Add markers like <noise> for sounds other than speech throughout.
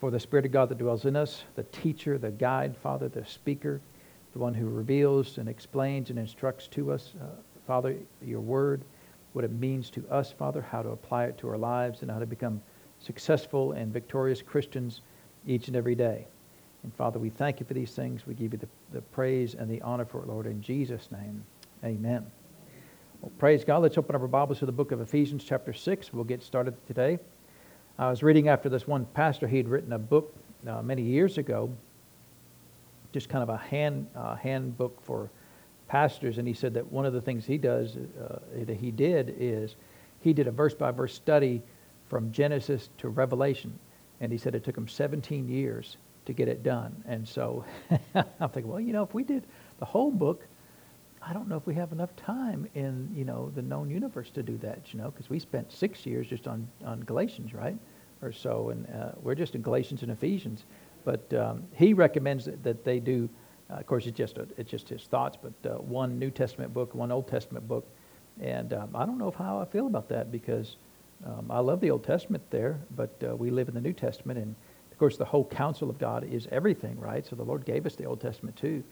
for the Spirit of God that dwells in us, the teacher, the guide, Father, the speaker, the one who reveals and explains and instructs to us, uh, Father, your word, what it means to us, Father, how to apply it to our lives, and how to become successful and victorious Christians each and every day. And Father, we thank you for these things. We give you the, the praise and the honor for it, Lord, in Jesus' name. Amen. Well, praise God. Let's open up our Bibles to the book of Ephesians, chapter 6. We'll get started today. I was reading after this one pastor. He'd written a book uh, many years ago, just kind of a hand uh, handbook for pastors, and he said that one of the things he does, uh, that he did, is he did a verse by verse study from Genesis to Revelation, and he said it took him 17 years to get it done. And so <laughs> I'm thinking, well, you know, if we did the whole book, I don't know if we have enough time in you know the known universe to do that. You know, because we spent six years just on on Galatians, right, or so, and uh, we're just in Galatians and Ephesians. But um, he recommends that, that they do. Uh, of course, it's just a, it's just his thoughts, but uh, one New Testament book, one Old Testament book, and um, I don't know how I feel about that because um, I love the Old Testament there, but uh, we live in the New Testament, and of course, the whole counsel of God is everything, right? So the Lord gave us the Old Testament too.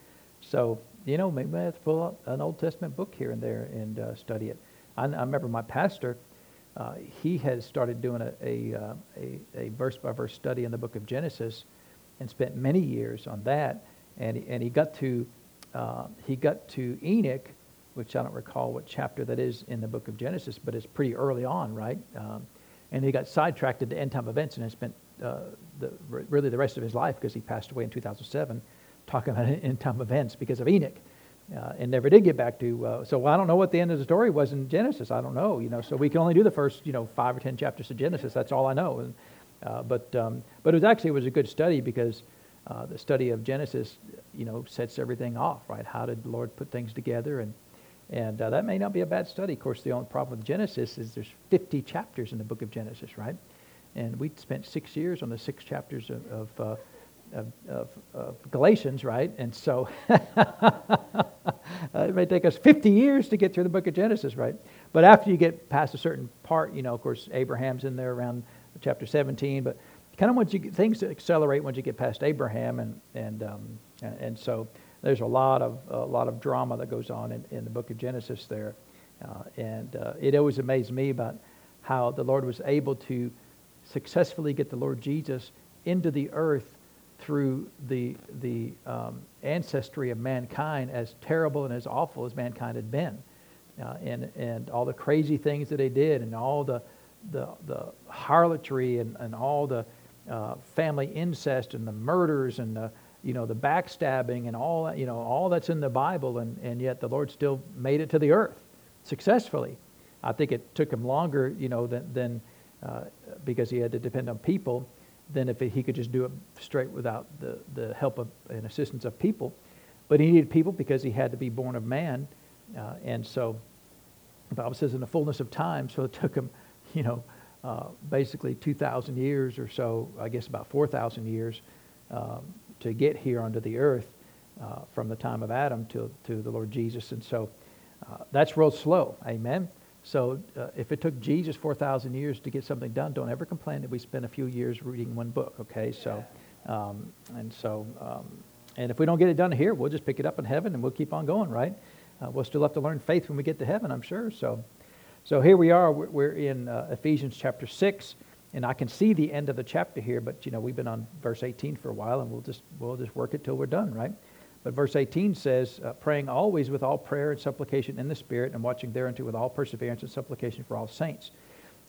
So you know, maybe I have to pull out an Old Testament book here and there and uh, study it. I, I, remember my pastor, uh, he has started doing a, a, uh, a, a verse by verse study in the book of Genesis and spent many years on that. And and he got to uh, he got to Enoch, which I don't recall what chapter that is in the book of Genesis, but it's pretty early on, right? Um, and he got sidetracked to end time events and has spent uh, the, really the rest of his life because he passed away in 2007 talking about <laughs> end time events because of Enoch. Uh, and never did get back to. Uh, so I don't know what the end of the story was in Genesis. I don't know, you know. So we can only do the first, you know, five or ten chapters of Genesis. That's all I know. And, uh, but um, but it was actually it was a good study because uh, the study of Genesis, you know, sets everything off, right? How did the Lord put things together, and and uh, that may not be a bad study. Of course, the only problem with Genesis is there's 50 chapters in the book of Genesis, right? And we spent six years on the six chapters of, of uh, of, of, of Galatians, right? And so <laughs> it may take us 50 years to get through the book of Genesis, right? But after you get past a certain part, you know, of course, Abraham's in there around chapter 17, but kind of once you get, things accelerate once you get past Abraham, and and um, and so there's a lot of a lot of drama that goes on in, in the book of Genesis there, uh, and uh, it always amazed me about how the Lord was able to successfully get the Lord Jesus into the earth through the, the um, ancestry of mankind, as terrible and as awful as mankind had been, uh, and, and all the crazy things that they did, and all the, the, the harlotry, and, and all the uh, family incest, and the murders, and the, you know, the backstabbing, and all, you know, all that's in the Bible, and, and yet the Lord still made it to the earth successfully. I think it took him longer, you know, than, than uh, because he had to depend on people than if he could just do it straight without the, the help of and assistance of people. But he needed people because he had to be born of man. Uh, and so the Bible says in the fullness of time, so it took him, you know, uh, basically 2,000 years or so, I guess about 4,000 years um, to get here onto the earth uh, from the time of Adam to, to the Lord Jesus. And so uh, that's real slow. Amen. So uh, if it took Jesus 4,000 years to get something done, don't ever complain that we spent a few years reading one book, okay? So, um, and so, um, and if we don't get it done here, we'll just pick it up in heaven and we'll keep on going, right? Uh, we'll still have to learn faith when we get to heaven, I'm sure. So, so here we are. We're in uh, Ephesians chapter 6, and I can see the end of the chapter here, but, you know, we've been on verse 18 for a while, and we'll just, we'll just work it till we're done, right? But verse 18 says, uh, praying always with all prayer and supplication in the Spirit, and watching thereunto with all perseverance and supplication for all saints.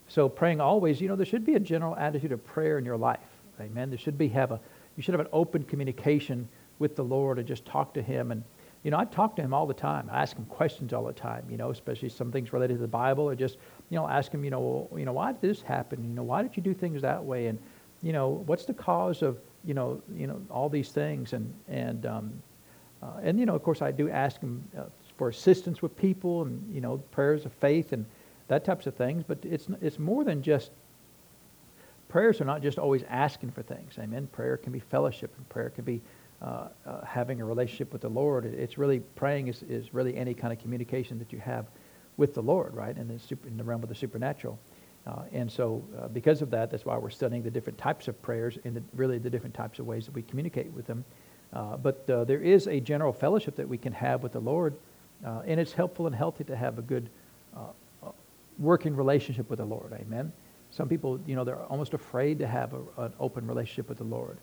So praying always, you know, there should be a general attitude of prayer in your life. Amen. There should be have a you should have an open communication with the Lord and just talk to Him. And you know, I talk to Him all the time. I ask Him questions all the time. You know, especially some things related to the Bible, or just you know, ask Him, you know, well, you know, why did this happen? You know, why did you do things that way? And you know, what's the cause of you know, you know, all these things? And and um, uh, and, you know, of course, I do ask him uh, for assistance with people and, you know, prayers of faith and that types of things. But it's, it's more than just, prayers are not just always asking for things. Amen. Prayer can be fellowship and prayer can be uh, uh, having a relationship with the Lord. It's really, praying is, is really any kind of communication that you have with the Lord, right? And in, in the realm of the supernatural. Uh, and so, uh, because of that, that's why we're studying the different types of prayers and the, really the different types of ways that we communicate with them. Uh, but uh, there is a general fellowship that we can have with the Lord, uh, and it's helpful and healthy to have a good uh, working relationship with the Lord. Amen. Some people, you know, they're almost afraid to have a, an open relationship with the Lord.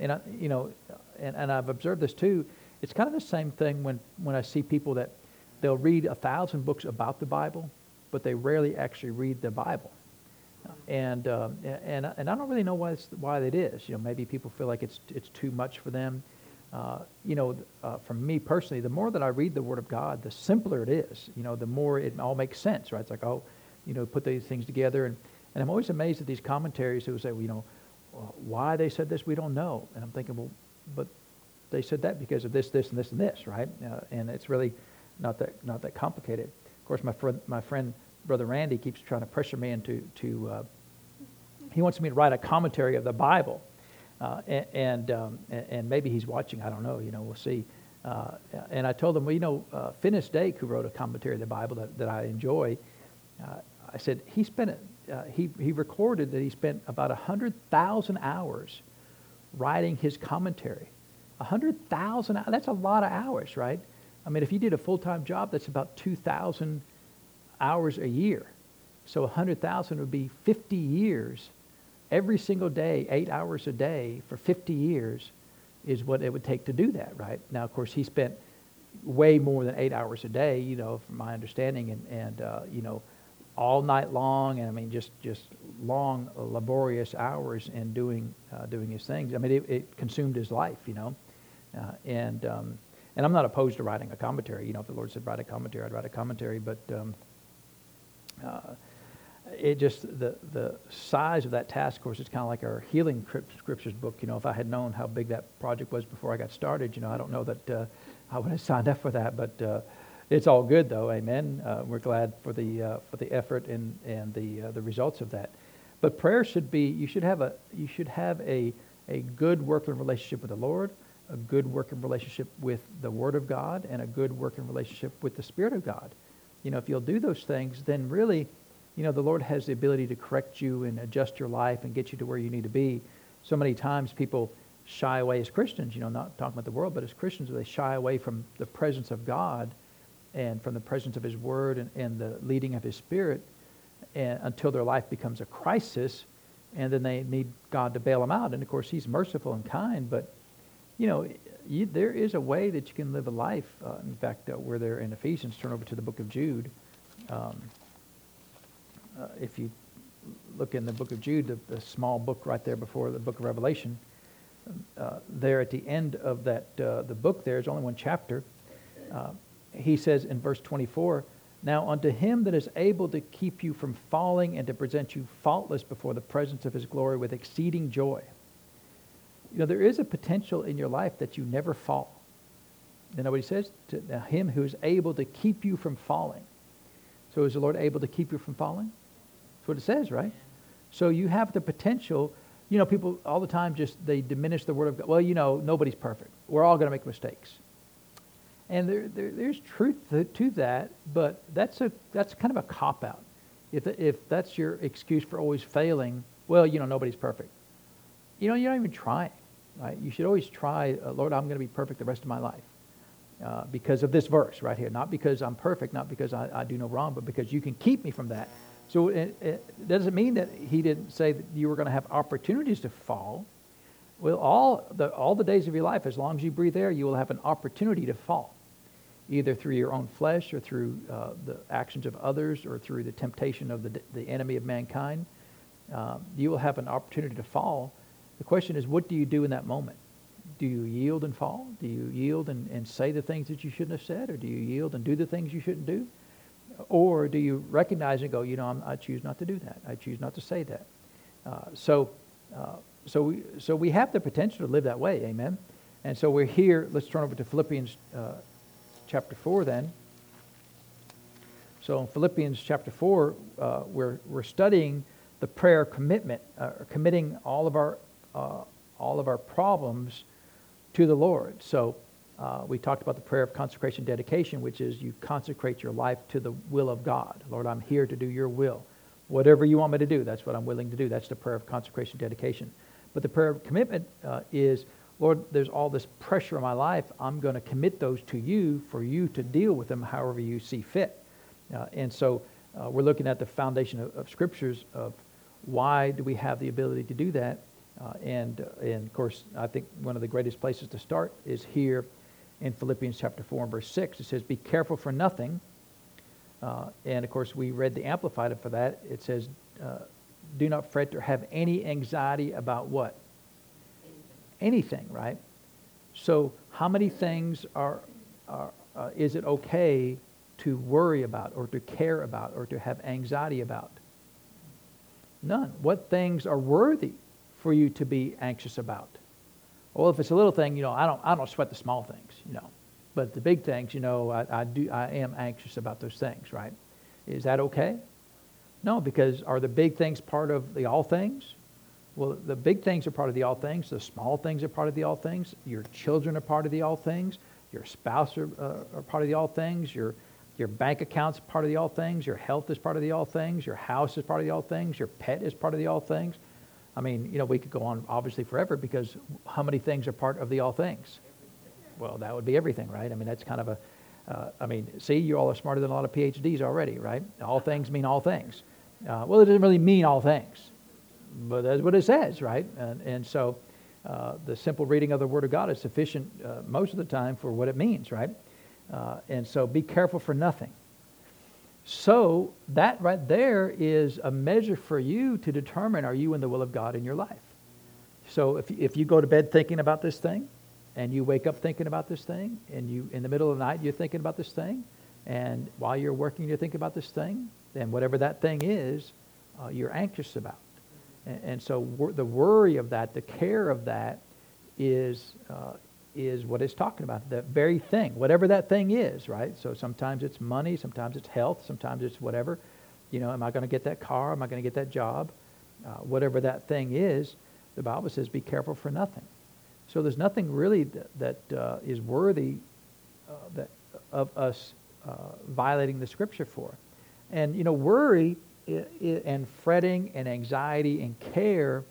and, I, you know, and, and I've observed this too. It's kind of the same thing when, when I see people that they'll read a thousand books about the Bible, but they rarely actually read the Bible. And, um, and, and I don't really know why, it's, why that is. You know, maybe people feel like it's, it's too much for them. Uh, you know, uh, for me personally, the more that I read the Word of God, the simpler it is. You know, the more it all makes sense, right? It's like, oh, you know, put these things together. And, and I'm always amazed at these commentaries who say, well, you know, why they said this, we don't know. And I'm thinking, well, but they said that because of this, this, and this, and this, right? Uh, and it's really not that, not that complicated. Of course, my friend, my friend Brother Randy keeps trying to pressure me into to. Uh, he wants me to write a commentary of the Bible, uh, and and, um, and, maybe he's watching. I don't know. You know, we'll see. Uh, and I told him, well, you know, uh, Finis Dake, who wrote a commentary of the Bible that, that I enjoy, uh, I said he spent uh, he he recorded that he spent about hundred thousand hours writing his commentary. hundred thousand. That's a lot of hours, right? I mean, if you did a full time job, that's about two thousand hours a year. So 100,000 would be 50 years. Every single day, eight hours a day for 50 years is what it would take to do that, right? Now, of course, he spent way more than eight hours a day, you know, from my understanding, and, and uh, you know, all night long, and I mean, just, just long, laborious hours in doing, uh, doing his things. I mean, it, it consumed his life, you know. Uh, and, um, and I'm not opposed to writing a commentary. You know, if the Lord said write a commentary, I'd write a commentary, but um, uh, it just the the size of that task course is kind of like our healing scriptures book you know if i had known how big that project was before i got started you know i don't know that uh, i would have signed up for that but uh, it's all good though amen. Uh, we're glad for the uh, for the effort and and the uh, the results of that. But prayer should be you should have a you should have a a good working relationship with the lord a good working relationship with the word of god and a good working relationship with the spirit of god you know, if you'll do those things, then really, you know, the Lord has the ability to correct you and adjust your life and get you to where you need to be. So many times people shy away as Christians, you know, not talking about the world, but as Christians, they shy away from the presence of God and from the presence of His Word and, and the leading of His Spirit and, until their life becomes a crisis, and then they need God to bail them out. And of course, He's merciful and kind, but you know, you, there is a way that you can live a life. Uh, in fact, uh, we're there in Ephesians. Turn over to the book of Jude. Um, uh, if you look in the book of Jude, the, the, small book right there before the book of Revelation, uh, there at the end of that uh, the book, there is only one chapter. Uh, he says in verse 24, "Now unto him that is able to keep you from falling and to present you faultless before the presence of his glory with exceeding joy." You know, there is a potential in your life that you never fall. You know what he says? To him who is able to keep you from falling. So is the Lord able to keep you from falling? That's what it says, right? So you have the potential. You know, people all the time just they diminish the word of God. Well, you know, nobody's perfect. We're all going to make mistakes. And there, there, there's truth to, to that, but that's a that's kind of a cop out. If if that's your excuse for always failing, well, you know, nobody's perfect. You know, you're not even trying. Right? You should always try, uh, Lord, I'm going to be perfect the rest of my life. Uh, because of this verse right here. Not because I'm perfect, not because I, I, do no wrong, but because you can keep me from that. So it, it doesn't mean that he didn't say that you were going to have opportunities to fall. Well, all the, all the days of your life, as long as you breathe air, you will have an opportunity to fall, either through your own flesh or through uh, the actions of others or through the temptation of the, the enemy of mankind. Uh, you will have an opportunity to fall the question is, what do you do in that moment? Do you yield and fall? Do you yield and, and say the things that you shouldn't have said? Or do you yield and do the things you shouldn't do? Or do you recognize and go, you know, I'm, i choose not to do that. I choose not to say that. Uh, so, uh, so, we, so we have the potential to live that way, amen? And so we're here. Let's turn over to Philippians uh, chapter 4 then. So in Philippians chapter 4, uh, we're, we're studying the prayer commitment, uh, committing all of our uh, all of our problems to the Lord. So uh, we talked about the prayer of consecration dedication, which is you consecrate your life to the will of God. Lord, I'm here to do your will. Whatever you want me to do, that's what I'm willing to do. That's the prayer of consecration, dedication. But the prayer of commitment uh, is, Lord, there's all this pressure in my life. I'm going to commit those to you for you to deal with them however you see fit. Uh, and so uh, we're looking at the foundation of, of, scriptures of why do we have the ability to do that. Uh, and, uh, and of course, I think one of the greatest places to start is here in Philippians chapter 4 and verse 6. It says, Be careful for nothing uh, and of course, we read the Amplified for that. It says, uh, do not fret or have any anxiety about what? Anything, right? So, how many things are, are uh, is it okay to worry about or to care about or to have anxiety about? None. What things are worthy for you to be anxious about? Well, if it's a little thing, you know, I don't, I don't sweat the small things, you know. But the big things, you know, I, I, do, I am anxious about those things, right? Is that okay? No, because are the big things part of the all things? Well, the big things are part of the all things. The small things are part of the all things. Your children are part of the all things. Your spouse are, uh, are part of the all things. Your, your bank account's part of the all things. Your health is part of the all things. Your house is part of the all things. Your pet is part of the all things. I mean, you know, we could go on obviously forever because how many things are part of the all things? Well, that would be everything, right? I mean, that's kind of a, uh, I mean, see, you all are smarter than a lot of PhDs already, right? All things mean all things. Uh, well, it doesn't really mean all things, but that's what it says, right? And, and so uh, the simple reading of the Word of God is sufficient uh, most of the time for what it means, right? Uh, and so be careful for nothing. So that right there is a measure for you to determine are you in the will of God in your life. So if, if you go to bed thinking about this thing, and you wake up thinking about this thing, and you in the middle of the night you're thinking about this thing, and while you're working you're thinking about this thing, then whatever that thing is, uh, you're anxious about. And, and so wor- the worry of that, the care of that, is uh, is what it's talking about. The very thing, whatever that thing is, right? So sometimes it's money, sometimes it's health, sometimes it's whatever. You know, am I going to get that car? Am I going to get that job? Uh, whatever that thing is, the Bible says, be careful for nothing. So there's nothing really that, that uh, is worthy uh, that, of us uh, violating the Scripture for. And, you know, worry and fretting and anxiety and care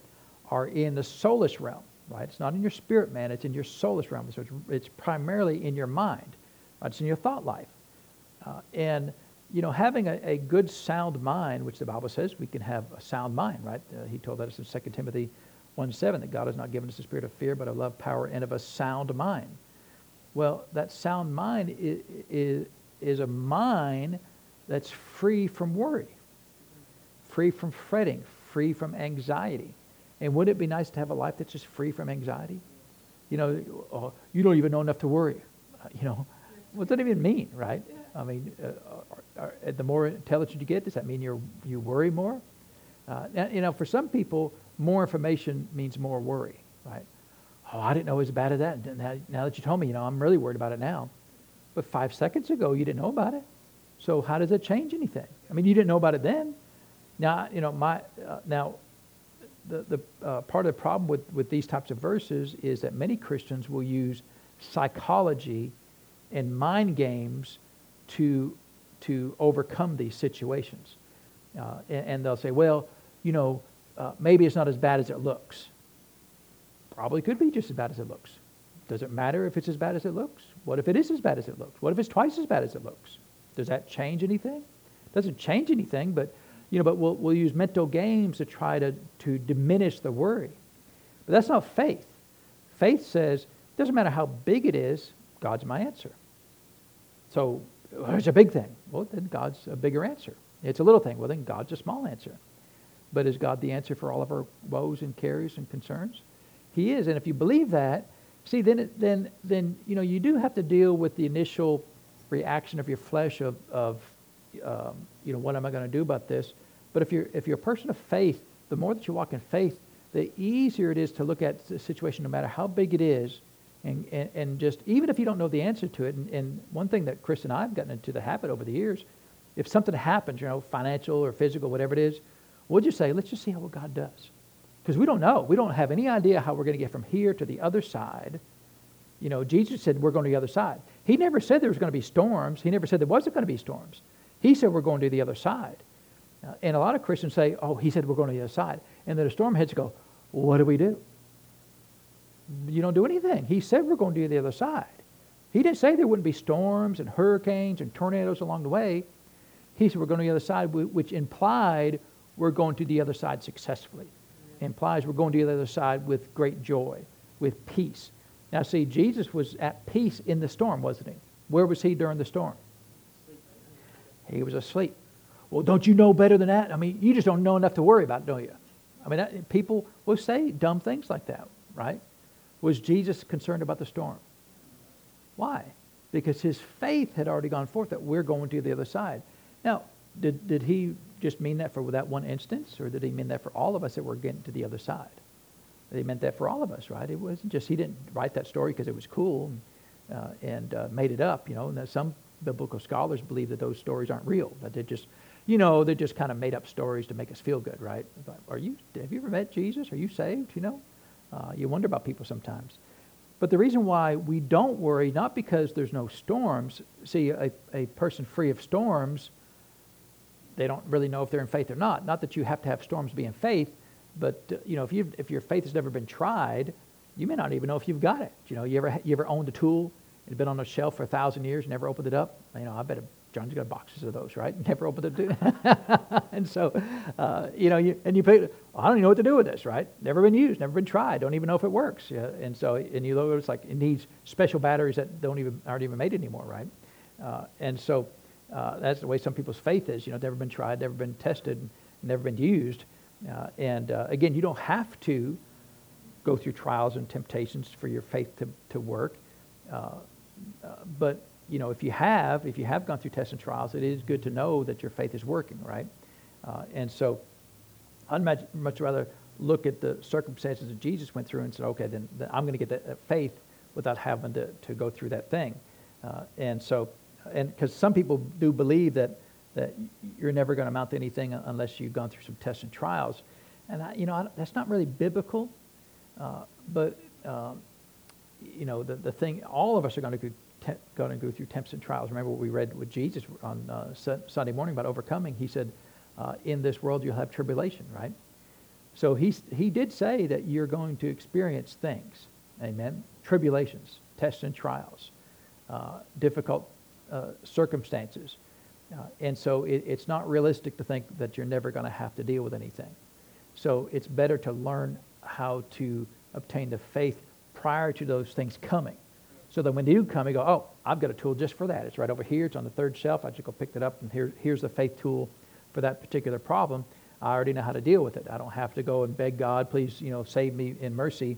are in the soulish realm, right? It's not in your spirit man, it's in your soulish realm. So it's, it's primarily in your mind, right? It's in your thought life. Uh, and, you know, having a, a, good sound mind, which the Bible says we can have a sound mind, right? Uh, he told us in 2 Timothy 1 7 that God has not given us a spirit of fear, but of love, power, and of a sound mind. Well, that sound mind is, is, is a mind that's free from worry, free from fretting, free from anxiety. And wouldn't it be nice to have a life that's just free from anxiety? You know, oh, you don't even know enough to worry. Uh, <laughs> you know, what does that even mean, right? I mean, uh, are, are, the more intelligent you get, does that mean you you worry more? Uh, you know, for some people, more information means more worry, right? Oh, I didn't know it was bad as that. Now, now that you told me, you know, I'm really worried about it now. But five seconds ago, you didn't know about it. So how does it change anything? I mean, you didn't know about it then. Now, you know, my uh, now, the the uh, part of the problem with with these types of verses is that many Christians will use psychology and mind games to to overcome these situations, uh, and, and they'll say, well, you know, uh, maybe it's not as bad as it looks. Probably could be just as bad as it looks. Does it matter if it's as bad as it looks? What if it is as bad as it looks? What if it's twice as bad as it looks? Does that change anything? Doesn't change anything, but you know, but we'll, we'll use mental games to try to, to diminish the worry. But that's not faith. Faith says, it doesn't matter how big it is, God's my answer. So it's a big thing. Well, then God's a bigger answer. It's a little thing. Well, then God's a small answer. But is God the answer for all of our woes and cares and concerns? He is. And if you believe that, see, then, then, then you know, you do have to deal with the initial reaction of your flesh of, of um, you know, what am I going to do about this? But if you're, if you're a person of faith, the more that you walk in faith, the easier it is to look at the situation, no matter how big it is, and, and, and just, even if you don't know the answer to it, and, and one thing that Chris and I have gotten into the habit over the years, if something happens, you know, financial or physical, whatever it is, We'll just say, let's just see how what God does. Because we don't know. We don't have any idea how we're going to get from here to the other side. You know, Jesus said we're going to the other side. He never said there was going to be storms. He never said there wasn't going to be storms. He said we're going to the other side. Uh, and a lot of Christians say, oh, he said we're going to the other side. And then the storm heads go, what do we do? You don't do anything. He said we're going to the other side. He didn't say there wouldn't be storms and hurricanes and tornadoes along the way. He said we're going to the other side, which implied we're going to the other side successfully. implies we're going to the other side with great joy, with peace. Now, see, Jesus was at peace in the storm, wasn't he? Where was he during the storm? He was asleep. Well, don't you know better than that? I mean, you just don't know enough to worry about, don't you? I mean, that, people will say dumb things like that, right? Was Jesus concerned about the storm? Why? Because his faith had already gone forth that we're going to the other side. Now, did, did he just mean that for that one instance, or did he mean that for all of us that we're getting to the other side? He meant that for all of us, right? It wasn't just, he didn't write that story because it was cool and, uh, and uh, made it up, you know. And some biblical scholars believe that those stories aren't real, that they just you know, they're just kind of made up stories to make us feel good, right? Are you, have you ever met Jesus? Are you saved? You know, uh, you wonder about people sometimes. But the reason why we don't worry, not because there's no storms, see, a, a person free of storms, they don't really know if they're in faith or not. Not that you have to have storms to be in faith, but, uh, you know, if, you if your faith has never been tried, you may not even know if you've got it. You know, you ever, you ever owned a tool, it had been on a shelf for a thousand years, never opened it up? You know, I bet John's got boxes of those, right? <laughs> Never opened it. <laughs> and so, uh, you know, you, and you pay, I don't even know what to do with this, right? Never been used, never been tried, don't even know if it works. Yeah? And so, and you look, it's like it needs special batteries that don't even aren't even made anymore, right? Uh, and so, uh, that's the way some people's faith is. You know, never been tried, never been tested, never been used. Uh, and uh, again, you don't have to go through trials and temptations for your faith to, to work. Uh, but you know, if you have, if you have gone through tests and trials, it is good to know that your faith is working, right? Uh, and so I'd much, much rather look at the circumstances that Jesus went through and said, okay, then, then I'm going to get that, that, faith without having to, to go through that thing. Uh, and so, and because some people do believe that, that you're never going to amount to anything unless you've gone through some tests and trials. And, I, you know, I, that's not really biblical. Uh, but, um, you know, the, the thing, all of us are going to te- going to go through temps and trials. Remember what we read with Jesus on uh, Sunday morning about overcoming? He said, uh, in this world you'll have tribulation, right? So he, he did say that you're going to experience things. Amen. Tribulations, tests and trials, uh, difficult uh, circumstances. Uh, and so it, it's not realistic to think that you're never going to have to deal with anything. So it's better to learn how to obtain the faith prior to those things coming. So that when they do come, you go, oh, I've got a tool just for that. It's right over here. It's on the third shelf. I just go pick it up, and here, here's the faith tool for that particular problem. I already know how to deal with it. I don't have to go and beg God, please, you know, save me in mercy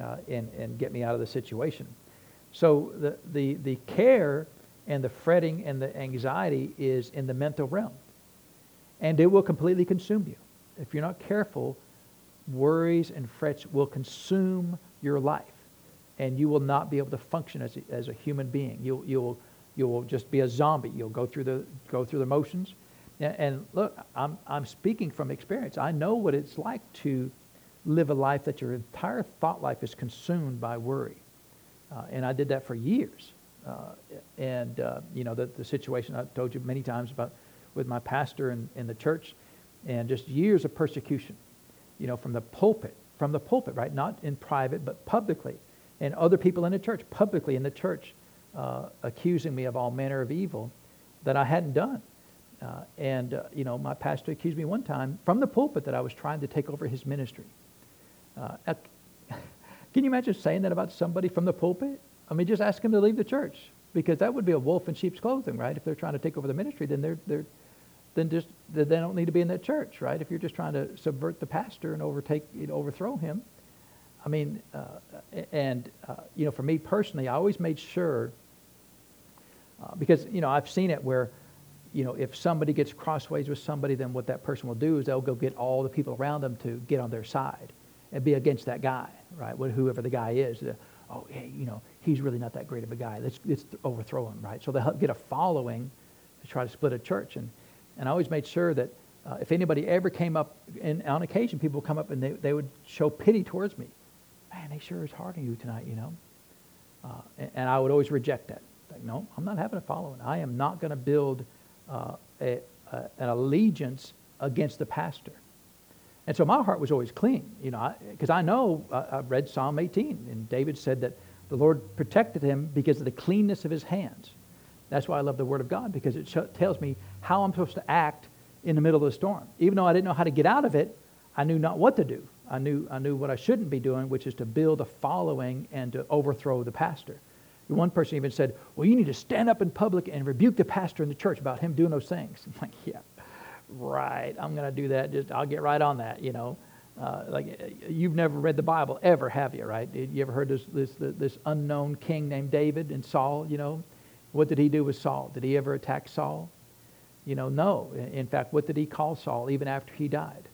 uh, and, and get me out of the situation. So the, the, the care and the fretting and the anxiety is in the mental realm. And it will completely consume you. If you're not careful, worries and frets will consume your life and you will not be able to function as a, as a human being. You'll, you'll, you'll just be a zombie. You'll go through the, go through the motions. And, and look, I'm, I'm speaking from experience. I know what it's like to live a life that your entire thought life is consumed by worry. Uh, and I did that for years. Uh, and, uh, you know, the, the situation I've told you many times about with my pastor in, in the church and just years of persecution, you know, from the pulpit, from the pulpit, right? Not in private, but publicly and other people in the church, publicly in the church, uh, accusing me of all manner of evil that I hadn't done. Uh, and, uh, you know, my pastor accused me one time from the pulpit that I was trying to take over his ministry. Uh, <laughs> can you imagine saying that about somebody from the pulpit? I mean, just ask him to leave the church because that would be a wolf in sheep's clothing, right? If they're trying to take over the ministry, then they're, they're then just they don't need to be in that church, right? If you're just trying to subvert the pastor and overtake, you know, overthrow him, I mean, uh, and, uh, you know, for me personally, I always made sure, uh, because, you know, I've seen it where, you know, if somebody gets crossways with somebody, then what that person will do is they'll go get all the people around them to get on their side and be against that guy, right? Whoever the guy is. oh, hey, you know, he's really not that great of a guy. Let's, let's overthrow him, right? So they'll get a following to try to split a church. And, and I always made sure that uh, if anybody ever came up, and on occasion people would come up and they, they would show pity towards me man, they sure is hard on you tonight, you know. Uh, and, and, I would always reject that. Like, no, I'm not having a following. I am not going to build uh, a, a, an allegiance against the pastor. And so my heart was always clean, you know, because I, I, know I, I read Psalm 18, and David said that the Lord protected him because of the cleanness of his hands. That's why I love the Word of God, because it sh- tells me how I'm supposed to act in the middle of the storm. Even though I didn't know how to get out of it, I knew not what to do. I knew, I knew what I shouldn't be doing, which is to build a following and to overthrow the pastor. One person even said, Well, you need to stand up in public and rebuke the pastor in the church about him doing those things. <laughs> I'm like, Yeah, right. I'm going to do that. Just I'll get right on that, you know. Uh, like you've never read the Bible ever, have you? Right? You ever heard this, this this unknown king named David and Saul? You know, what did he do with Saul? Did he ever attack Saul? You know, no. In fact, what did he call Saul even after he died?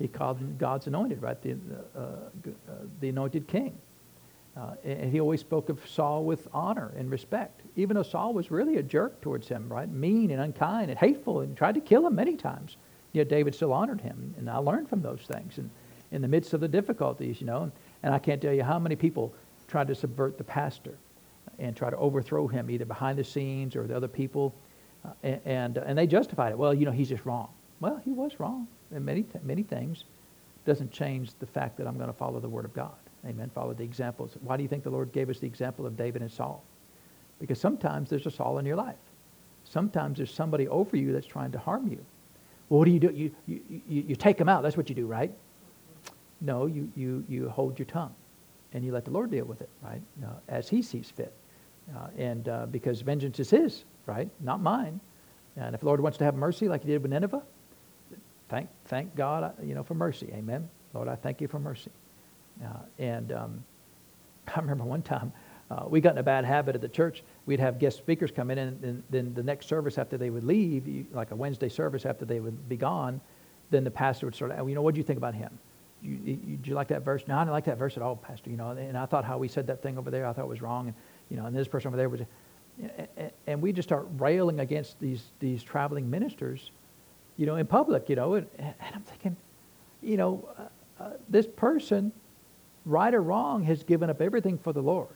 He called him God's anointed, right? The, uh, uh, the anointed king. Uh, and he always spoke of Saul with honor and respect, even though Saul was really a jerk towards him, right? Mean and unkind and hateful and tried to kill him many times. Yet David still honored him. And I learned from those things. And in the midst of the difficulties, you know, and I can't tell you how many people tried to subvert the pastor and try to overthrow him, either behind the scenes or the other people. Uh, and, and, and they justified it. Well, you know, he's just wrong. Well, he was wrong in many, many things. Doesn't change the fact that I'm going to follow the Word of God. Amen. Follow the examples. Why do you think the Lord gave us the example of David and Saul? Because sometimes there's a Saul in your life. Sometimes there's somebody over you that's trying to harm you. Well, what do you do? You, you, you, you take them out. That's what you do, right? No, you, you, you hold your tongue and you let the Lord deal with it, right? Uh, as he sees fit. Uh, and uh, because vengeance is his, right? Not mine. And if the Lord wants to have mercy like he did with Nineveh, thank, thank God, uh, you know, for mercy. Amen. Lord, I thank you for mercy. Uh, and um, <laughs> I remember one time uh, we got in a bad habit at the church. We'd have guest speakers come in, and, then the next service after they would leave, like a Wednesday service after they would be gone, then the pastor would start, you know, what do you think about him? You, you, did you like that verse? No, I didn't like that verse at all, Pastor. You know, and I thought how we said that thing over there, I thought was wrong. And, you know, and this person over there was, and we just start railing against these, these traveling ministers, you know, in public, you know, and, and I'm thinking, you know, uh, uh, this person right or wrong, has given up everything for the Lord.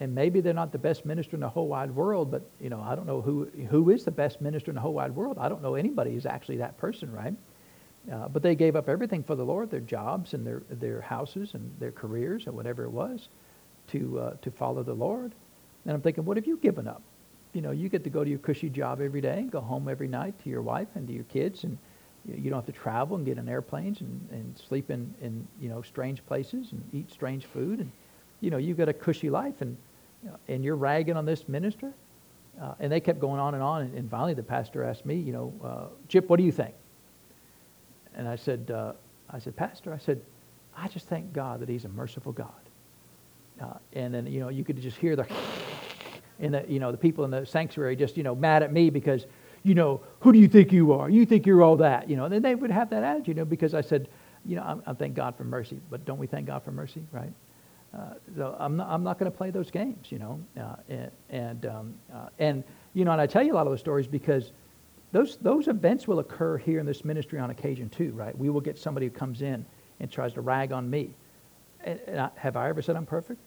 And maybe they're not the best minister in the whole wide world, but you know, I don't know who who is the best minister in the whole wide world. I don't know anybody who's actually that person, right? Uh, but they gave up everything for the Lord, their jobs and their their houses and their careers and whatever it was, to uh, to follow the Lord. And I'm thinking, what have you given up? You know, you get to go to your cushy job every day and go home every night to your wife and to your kids and you don't have to travel and get in airplanes and, and sleep in, in you know strange places and eat strange food and you know you've got a cushy life and and you're ragging on this minister uh, and they kept going on and on and, and, finally the pastor asked me you know uh, Chip what do you think? And I said uh, I said pastor I said I just thank God that he's a merciful God. Uh, and then you know you could just hear the <laughs> and the you know the people in the sanctuary just you know mad at me because you know, who do you think you are? You think you're all that, you know. And then they would have that attitude, you know, because I said, you know, I, I thank God for mercy, but don't we thank God for mercy, right? Uh, so I'm not, I'm not going to play those games, you know. Uh, and and, um, uh, and you know, and I tell you a lot of those stories because those those events will occur here in this ministry on occasion too, right? We will get somebody who comes in and tries to rag on me. And, and I, have I ever said I'm perfect?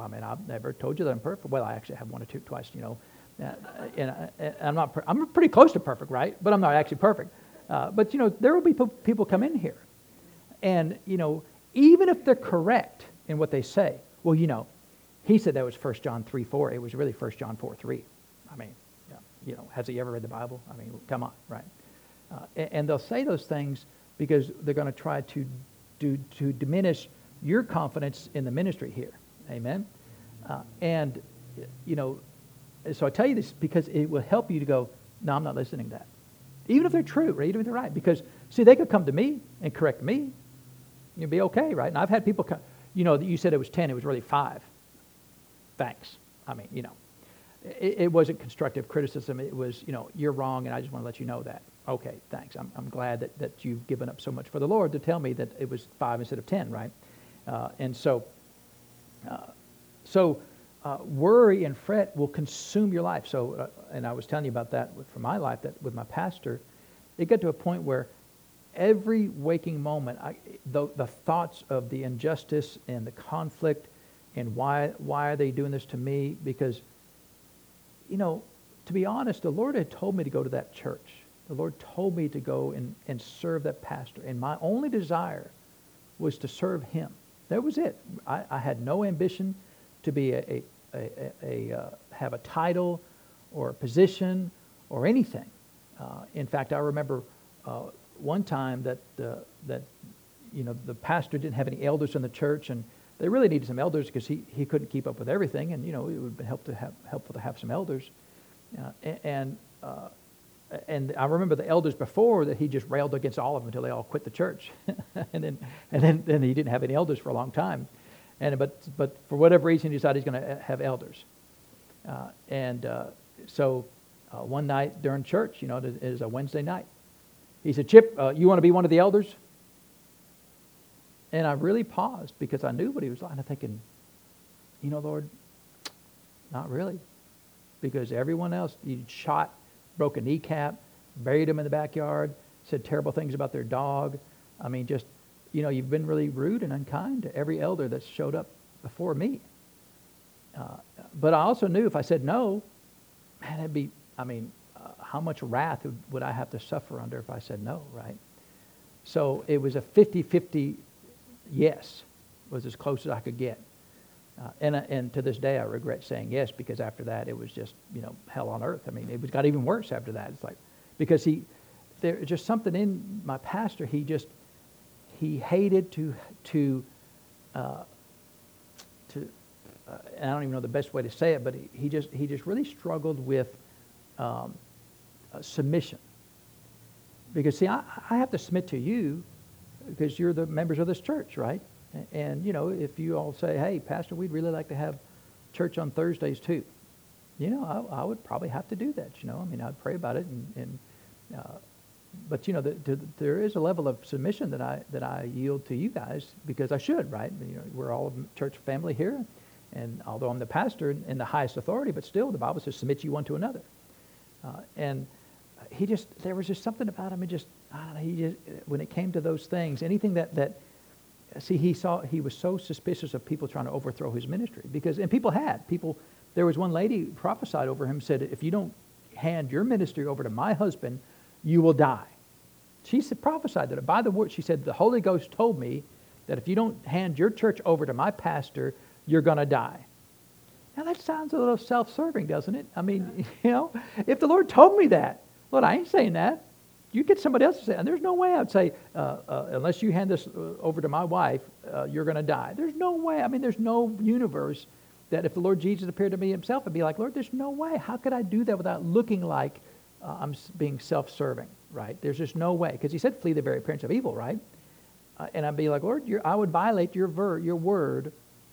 I mean, I've never told you that I'm perfect. Well, I actually have one or two, twice, you know. Uh, and, uh, I'm not, I'm pretty close to perfect, right? But I'm not actually perfect. Uh, but, you know, there will be people come in here. And, you know, even if they're correct in what they say, well, you know, he said that was 1 John 3, 4. It was really 1 John 4, 3. I mean, you know, has he ever read the Bible? I mean, come on, right? Uh, and, and, they'll say those things because they're going to try to do to diminish your confidence in the ministry here. Amen. Uh, and you know, so I tell you this because it will help you to go, no, I'm not listening to that. Even if they're true, right? Even if they're right. Because, see, they could come to me and correct me. You'd be okay, right? And I've had people come, you know, that you said it was 10, it was really 5. Thanks. I mean, you know, it, it wasn't constructive criticism. It was, you know, you're wrong, and I just want to let you know that. Okay, thanks. I'm, I'm glad that, that you've given up so much for the Lord to tell me that it was 5 instead of 10, right? Uh, and so, so uh, worry and fret will consume your life. So, uh, and I was telling you about that for my life, that with my pastor, it got to a point where every waking moment, I, the, the thoughts of the injustice and the conflict and why, why are they doing this to me? Because, you know, to be honest, the Lord had told me to go to that church. The Lord told me to go and, and serve that pastor. And my only desire was to serve him. That was it. I, I had no ambition to be a, a, a, a uh, have a title or a position or anything. Uh, in fact, I remember uh, one time that uh, that you know the pastor didn't have any elders in the church, and they really needed some elders because he, he couldn't keep up with everything, and you know it would have been help to have, helpful to have some elders. Uh, and uh, and I remember the elders before that he just railed against all of them until they all quit the church, <laughs> and then and then, then he didn't have any elders for a long time, and but but for whatever reason he decided he's going to have elders, uh, and uh, so uh, one night during church, you know, it is a Wednesday night, he said, "Chip, uh, you want to be one of the elders?" And I really paused because I knew what he was like. I'm thinking, you know, Lord, not really, because everyone else you shot broke a kneecap, buried him in the backyard, said terrible things about their dog. I mean, just, you know, you've been really rude and unkind to every elder that's showed up before me. Uh, but I also knew if I said no, man, it'd be, I mean, uh, how much wrath would, would I have to suffer under if I said no, right? So it was a 50 50 yes, was as close as I could get. Uh, and, uh, and to this day, I regret saying yes because after that, it was just, you know, hell on earth. I mean, it got even worse after that. It's like, because he, there just something in my pastor, he just, he hated to, to, uh, to, uh, I don't even know the best way to say it, but he, he just, he just really struggled with um, uh, submission. Because, see, I, I have to submit to you because you're the members of this church, right? And, you know, if you all say, hey, Pastor, we'd really like to have church on Thursdays too, you know, I, I would probably have to do that, you know. I mean, I'd pray about it. And, and uh, but, you know, the, the, there is a level of submission that I, that I yield to you guys because I should, right? You know, we're all church family here. And although I'm the pastor in the highest authority, but still the Bible says submit you one to another. Uh, and he just, there was just something about him. He just, I don't know, he just, when it came to those things, anything that, that see, he saw, he was so suspicious of people trying to overthrow his ministry because, and people had, people, there was one lady prophesied over him, said, if you don't hand your ministry over to my husband, you will die. She said, prophesied that by the word, she said, the Holy Ghost told me that if you don't hand your church over to my pastor, you're going to die. Now that sounds a little self-serving, doesn't it? I mean, <laughs> you know, if the Lord told me that, Lord, I ain't saying that you get somebody else to say, and there's no way I'd say, uh, uh, unless you hand this uh, over to my wife, uh, you're going to die. There's no way. I mean, there's no universe that if the Lord Jesus appeared to me himself, I'd be like, Lord, there's no way. How could I do that without looking like uh, I'm being self-serving, right? There's just no way. Because he said, flee the very appearance of evil, right? Uh, and I'd be like, Lord, I would violate your, ver- your word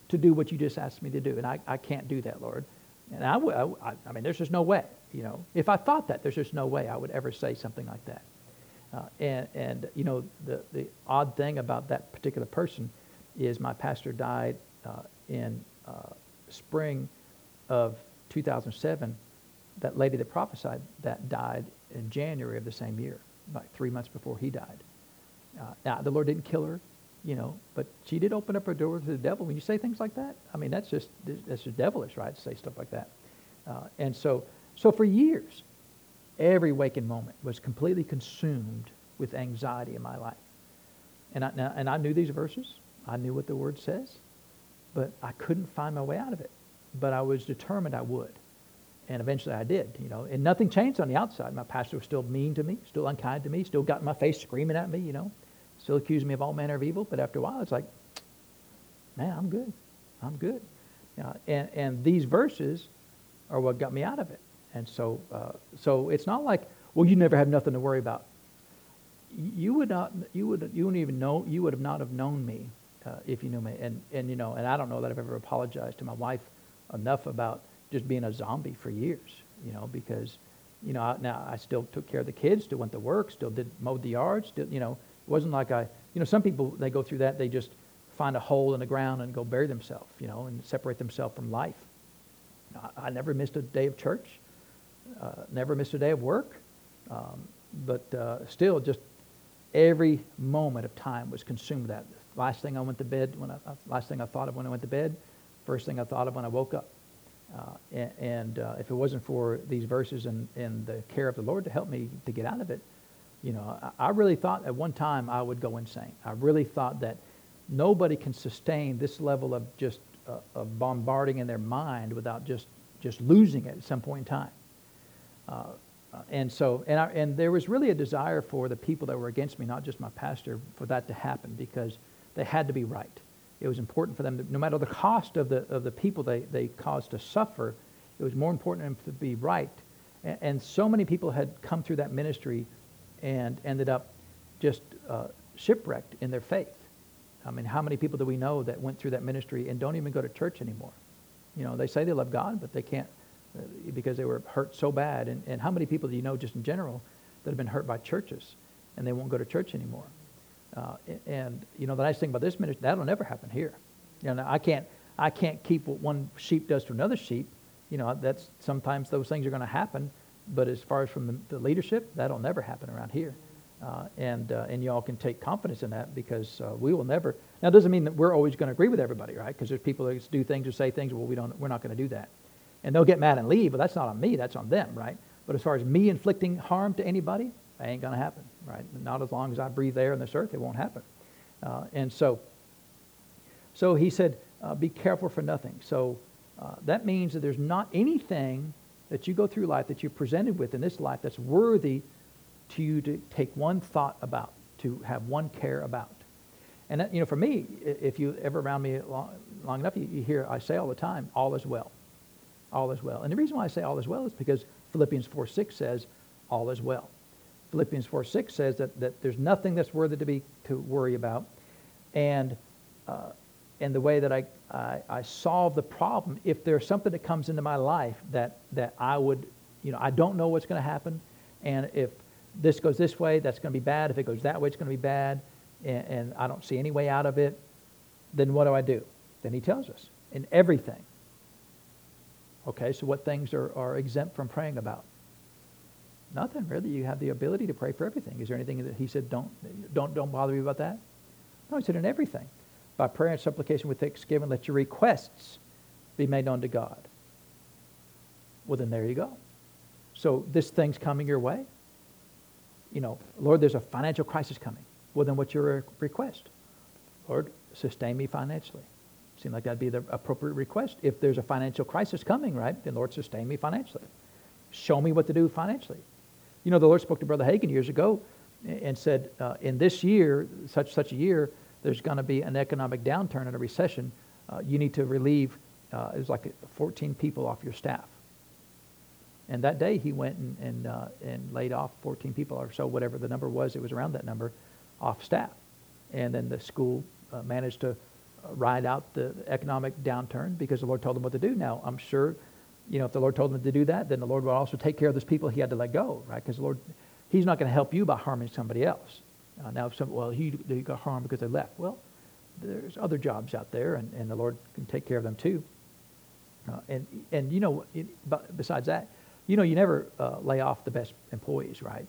to do what you just asked me to do. And I, I can't do that, Lord. And I, w- I, I mean, there's just no way. You know, if I thought that, there's just no way I would ever say something like that. Uh, and, and, you know, the, the odd thing about that particular person is my pastor died uh, in uh, spring of 2007. That lady that prophesied that died in January of the same year, like three months before he died. Uh, now, the Lord didn't kill her, you know, but she did open up her door to the devil. When you say things like that, I mean, that's just, that's just devilish, right, to say stuff like that. Uh, and so, so for years, every waking moment was completely consumed with anxiety in my life. And I, now, and I knew these verses. I knew what the word says. But I couldn't find my way out of it. But I was determined I would. And eventually I did, you know. And nothing changed on the outside. My pastor was still mean to me, still unkind to me, still got in my face screaming at me, you know. Still accusing me of all manner of evil. But after a while, it's like, man, I'm good. I'm good. Uh, and, and these verses are what got me out of it. And so, uh, so it's not like, well, you never have nothing to worry about. You would not, you would, you wouldn't even know, you would have not have known me uh, if you knew me. And, and, you know, and I don't know that I've ever apologized to my wife enough about just being a zombie for years, you know, because, you know, I, now I still took care of the kids, still went to work, still did, mowed the yard, still, you know, it wasn't like I, you know, some people, they go through that, they just find a hole in the ground and go bury themselves, you know, and separate themselves from life. I, I never missed a day of church. Uh, never missed a day of work, um, but uh, still, just every moment of time was consumed that. Last thing I went to bed when I, last thing I thought of when I went to bed, first thing I thought of when I woke up. Uh, and and uh, if it wasn't for these verses and, and the care of the Lord to help me to get out of it, you know, I, really thought at one time I would go insane. I really thought that nobody can sustain this level of just uh, of bombarding in their mind without just just losing it at some point in time. Uh, uh, and so, and, I, and there was really a desire for the people that were against me, not just my pastor, for that to happen because they had to be right. It was important for them, to, no matter the cost of the, of the people they, they caused to suffer, it was more important to be right. And, and so many people had come through that ministry and ended up just uh, shipwrecked in their faith. I mean, how many people do we know that went through that ministry and don't even go to church anymore? You know, they say they love God, but they can't uh, because they were hurt so bad. And, and how many people do you know just in general that have been hurt by churches and they won't go to church anymore? Uh, and, you know, the nice thing about this ministry, that'll never happen here. You know, I can't, I can't keep what one sheep does to another sheep. You know, that's sometimes those things are going to happen. But as far as from the, leadership, that'll never happen around here. Uh, and, uh, and y'all can take confidence in that because uh, we will never. Now, it doesn't mean that we're always going to agree with everybody, right? Because there's people that do things or say things, well, we don't, we're not going to do that and they'll get mad and leave, but that's not on me, that's on them, right? But as far as me inflicting harm to anybody, that ain't going to happen, right? Not as long as I breathe air on this earth, it won't happen. Uh, and so, so he said, uh, be careful for nothing. So uh, that means that there's not anything that you go through life that you're presented with in this life that's worthy to you to take one thought about, to have one care about. And that, you know, for me, if you ever around me long, long enough, you, you hear I say all the time, all is well all is well. And the reason why I say all is well is because Philippians 4 6 says, all is well. Philippians 4 6 says that, that there's nothing that's worthy to be to worry about. And, uh, and the way that I, I, I solve the problem, if there's something that comes into my life that, that I would, you know, I don't know what's going to happen. And if this goes this way, that's going to be bad. If it goes that way, it's going to be bad. And, and I don't see any way out of it. Then what do I do? Then he tells us in everything Okay, so what things are, are exempt from praying about? Nothing really. You have the ability to pray for everything. Is there anything that he said, don't, don't, don't bother me about that? No, he said in everything. By prayer and supplication with thanksgiving, let your requests be made known to God. Well, then there you go. So this thing's coming your way. You know, Lord, there's a financial crisis coming. Well, then what's your request? Lord, sustain me financially. Seem like that'd be the appropriate request. If there's a financial crisis coming, right, then Lord, sustain me financially. Show me what to do financially. You know, the Lord spoke to Brother Hagin years ago and said, uh, in this year, such such a year, there's going to be an economic downturn and a recession. Uh, you need to relieve, uh, it was like 14 people off your staff. And that day he went and, and, uh, and laid off 14 people or so, whatever the number was, it was around that number, off staff. And then the school uh, managed to ride out the economic downturn because the Lord told them what to do. Now, I'm sure, you know, if the Lord told them to do that, then the Lord will also take care of those people he had to let go, right? Because the Lord, He's not going to help you by harming somebody else. Uh, now, some, well, he, they got harmed because they left. Well, there's other jobs out there, and, and the Lord can take care of them too. Uh, and, and, you know, it, besides that, you know, you never uh, lay off the best employees, right?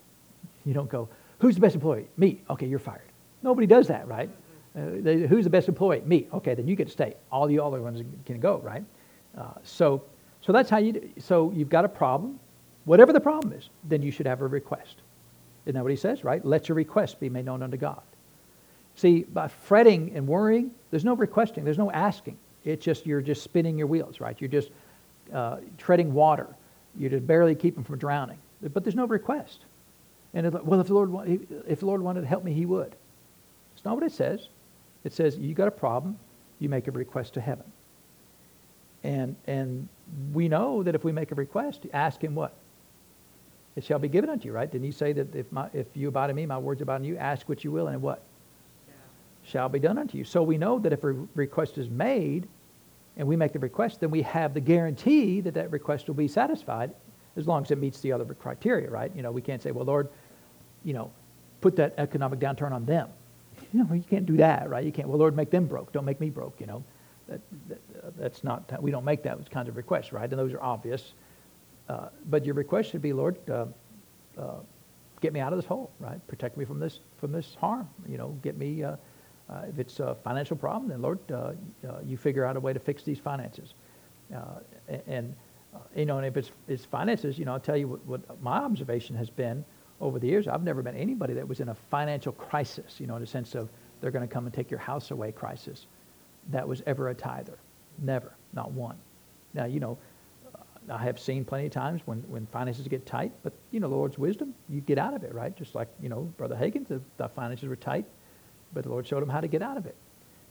You don't go, who's the best employee? Me. Okay, you're fired. Nobody does that, right? Uh, they, who's the best employee? Me. Okay, then you get to stay. All the other ones can go, right? Uh, so, so that's how you. Do. So you've got a problem, whatever the problem is, then you should have a request. Isn't that what he says? Right? Let your request be made known unto God. See, by fretting and worrying, there's no requesting. There's no asking. It's just you're just spinning your wheels, right? You're just uh, treading water. You're just barely keeping from drowning. But there's no request. And if, well, if the Lord if the Lord wanted to help me, He would. It's not what it says. It says, you got a problem, you make a request to heaven. And, and we know that if we make a request, ask him what? It shall be given unto you, right? Didn't he say that if, my, if you abide in me, my words abide in you, ask what you will, and what? Shall. shall be done unto you. So we know that if a request is made, and we make the request, then we have the guarantee that that request will be satisfied as long as it meets the other criteria, right? You know, we can't say, well, Lord, you know, put that economic downturn on them. You know, you can't do that, right? You can't, well, Lord, make them broke. Don't make me broke, you know. That, that, that's not, we don't make that kinds of requests, right? And those are obvious. Uh, but your request should be, Lord, uh, uh, get me out of this hole, right? Protect me from this, from this harm. You know, get me, uh, uh, if it's a financial problem, then Lord, you figure out a way to fix these finances. Uh, and, uh, you know, and if it's, it's finances, you know, I'll tell you what, what my observation has been over the years. I've never met anybody that was in a financial crisis, you know, in a sense of they're going to come and take your house away crisis that was ever a tither. Never, not one. Now, you know, I have seen plenty of times when, when finances get tight, but, you know, the Lord's wisdom, you get out of it, right? Just like, you know, Brother Hagin, the, the finances were tight, but the Lord showed him how to get out of it.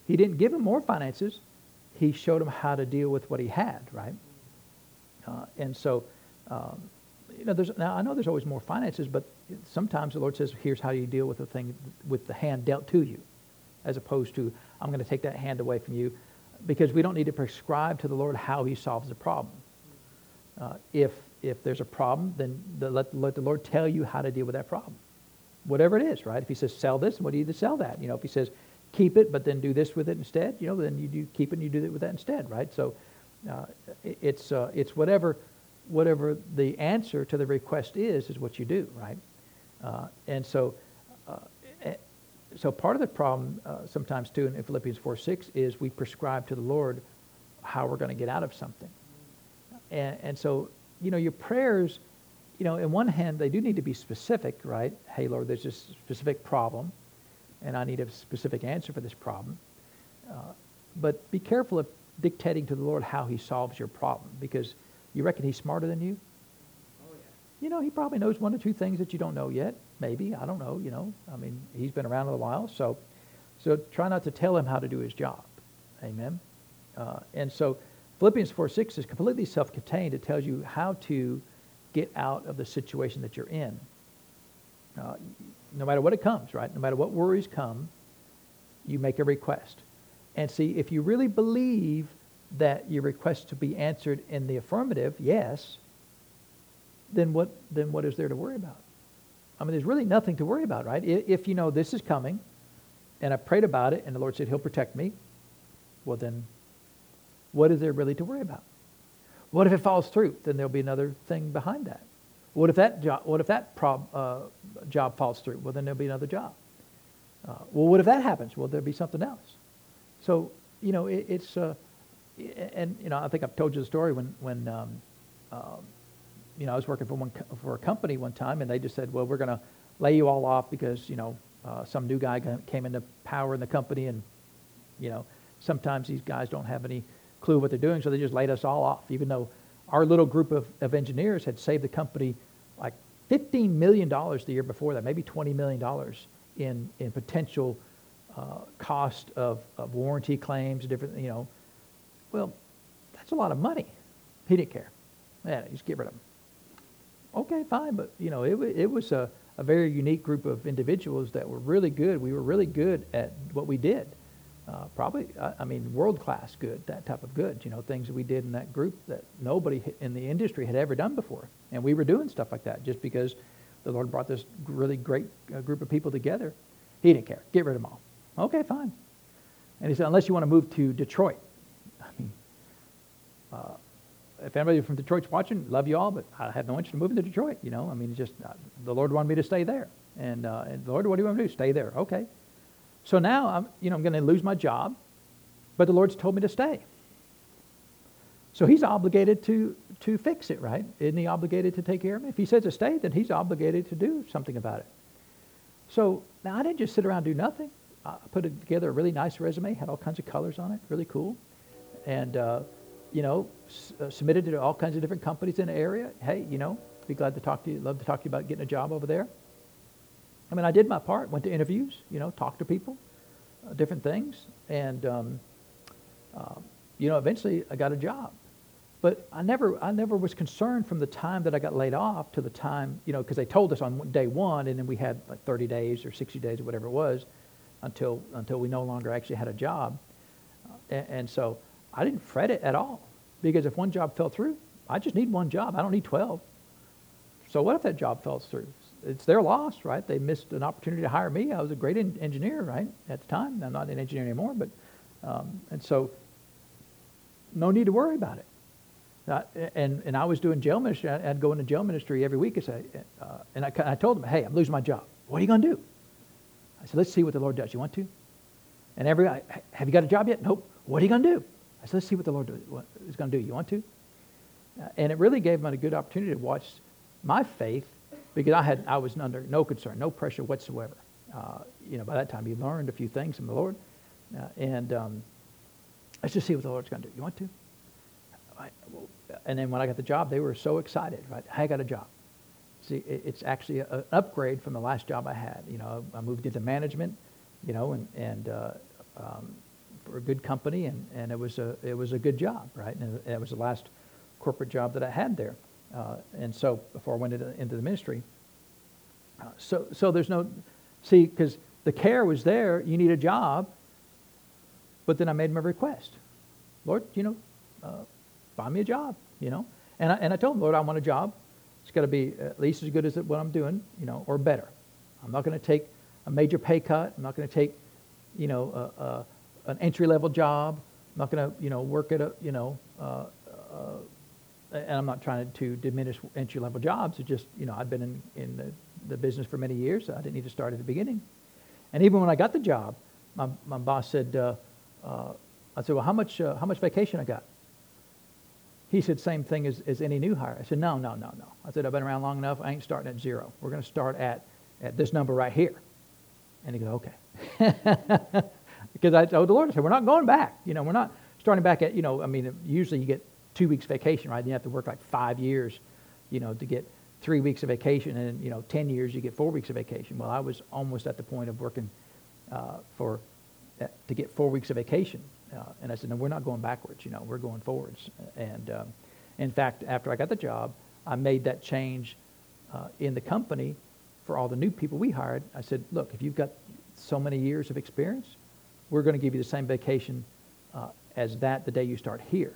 He didn't give him more finances. He showed him how to deal with what he had, right? Uh, and so, um, you know, there's, now I know there's always more finances, but sometimes the Lord says, here's how you deal with the thing, with the hand dealt to you, as opposed to, I'm going to take that hand away from you, because we don't need to prescribe to the Lord how he solves the problem. Uh, if, if there's a problem, then the, let, let the Lord tell you how to deal with that problem. Whatever it is, right? If he says sell this, what do you do to sell that? You know, if he says keep it, but then do this with it instead, you know, then you do keep it and you do it with that instead, right? So uh, it's, uh, it's whatever, whatever the answer to the request is, is what you do, right? Uh, and so, uh, so part of the problem uh, sometimes too in Philippians 4, 6 is we prescribe to the Lord how we're going to get out of something. And, and so, you know, your prayers, you know, in one hand, they do need to be specific, right? Hey, Lord, there's this specific problem, and I need a specific answer for this problem. Uh, but be careful of dictating to the Lord how he solves your problem, because you reckon he's smarter than you? Oh, yeah. You know, he probably knows one or two things that you don't know yet. Maybe. I don't know, you know. I mean, he's been around a little while, so, so try not to tell him how to do his job. Amen? Uh, and so Philippians 4 6 is completely self contained. It tells you how to get out of the situation that you're in. Uh, no matter what it comes, right? No matter what worries come, you make a request. And see, if you really believe that your request to be answered in the affirmative, yes, then what, then what is there to worry about? I mean, there's really nothing to worry about, right? If you know this is coming, and I prayed about it, and the Lord said He'll protect me, well, then what is there really to worry about? What if it falls through? Then there'll be another thing behind that. What if that job, what if that prob, uh, job falls through? Well, then there'll be another job. Uh, well, what if that happens? Well, there'll be something else. So, you know, it, it's, uh, and, you know, I think I've told you the story when, when um, um you know, I was working for, one, for a company one time, and they just said, well, we're going to lay you all off because, you know, uh, some new guy came into power in the company, and, you know, sometimes these guys don't have any clue what they're doing, so they just laid us all off, even though our little group of, of engineers had saved the company like $15 million the year before that, maybe $20 million in, in potential uh, cost of, of warranty claims, different, you know. Well, that's a lot of money. He didn't care. Yeah, just get rid of them. Okay, fine, but, you know, it, it was a, a very unique group of individuals that were really good. We were really good at what we did uh, probably, I, I mean, world class good, that type of good, you know, things that we did in that group that nobody in the industry had ever done before. And we were doing stuff like that just because the Lord brought this really great uh, group of people together. He didn't care. Get rid of them all. Okay, fine. And he said, unless you want to move to Detroit. <laughs> I mean, uh, if anybody from Detroit's watching, love you all, but I have no interest in moving to Detroit. You know, I mean, it's just uh, the Lord wanted me to stay there, and, uh, and Lord, what do you want me to do? Stay there? Okay. So now I'm, you know, I'm going to lose my job, but the Lord's told me to stay. So he's obligated to, to fix it, right? Isn't he obligated to take care of me? If he says to stay, then he's obligated to do something about it. So now I didn't just sit around and do nothing. I put together a really nice resume, had all kinds of colors on it, really cool. And, uh, you know, s- uh, submitted to all kinds of different companies in the area. Hey, you know, be glad to talk to you, love to talk to you about getting a job over there. I mean, I did my part, went to interviews, you know, talked to people, uh, different things, and, um, uh, you know, eventually I got a job. But I never, I never was concerned from the time that I got laid off to the time, you know, because they told us on day one, and then we had like 30 days or 60 days or whatever it was until, until we no longer actually had a job. Uh, and, and so I didn't fret it at all because if one job fell through, I just need one job. I don't need 12. So what if that job falls through? It's their loss, right? They missed an opportunity to hire me. I was a great in- engineer, right, at the time. I'm not an engineer anymore, but um, and so no need to worry about it. And and I was doing jail ministry. I'd go into jail ministry every week and say, uh, and I, I told them, hey, I'm losing my job. What are you going to do? I said, let's see what the Lord does. You want to? And every, have you got a job yet? Nope. What are you going to do? I I said, let's see what the Lord is going to do. You want to? Uh, and it really gave them a good opportunity to watch my faith because I had I was under no concern, no pressure whatsoever. Uh, you know, by that time, you learned a few things from the Lord, uh, and um, let's just see what the Lord's going to do. You want to? I, well, and then when I got the job, they were so excited. Right, I got a job. See, it, it's actually a, an upgrade from the last job I had. You know, I moved into management. You know, and and uh, um, for a good company, and, and it was a it was a good job, right? And it was the last corporate job that I had there. Uh, and so before I went into, into the ministry, uh, so so there's no see because the care was there. You need a job, but then I made a request, Lord, you know, uh, find me a job, you know. And I, and I told him, Lord, I want a job. It's got to be at least as good as what I'm doing, you know, or better. I'm not going to take a major pay cut. I'm not going to take, you know, a, a, an entry level job. I'm not going to, you know, work at a, you know, uh, uh, and I'm not trying to diminish entry level jobs. It's just, you know, I've been in, in the, the business for many years, I didn't need to start at the beginning. And even when I got the job, my, my boss said, uh, uh, I said, well, how much, uh, how much vacation I got? He said, same thing as, as any new hire. I said, no, no, no, no. I said, I've been around long enough. I ain't starting at zero. We're going to start at, at this number right here. And he goes, okay. <laughs> because I told the Lord, I said, we're not going back. You know, we're not starting back at, you know, I mean, usually you get two weeks vacation, right? You have to work like five years, you know, to get three weeks of vacation, and you know, ten years you get four weeks of vacation. Well, I was almost at the point of working uh, for uh, to get four weeks of vacation, uh, and I said, no, we're not going backwards. You know, we're going forwards. And um, in fact, after I got the job, I made that change uh, in the company for all the new people we hired. I said, look, if you've got so many years of experience, we're going to give you the same vacation uh, as that the day you start here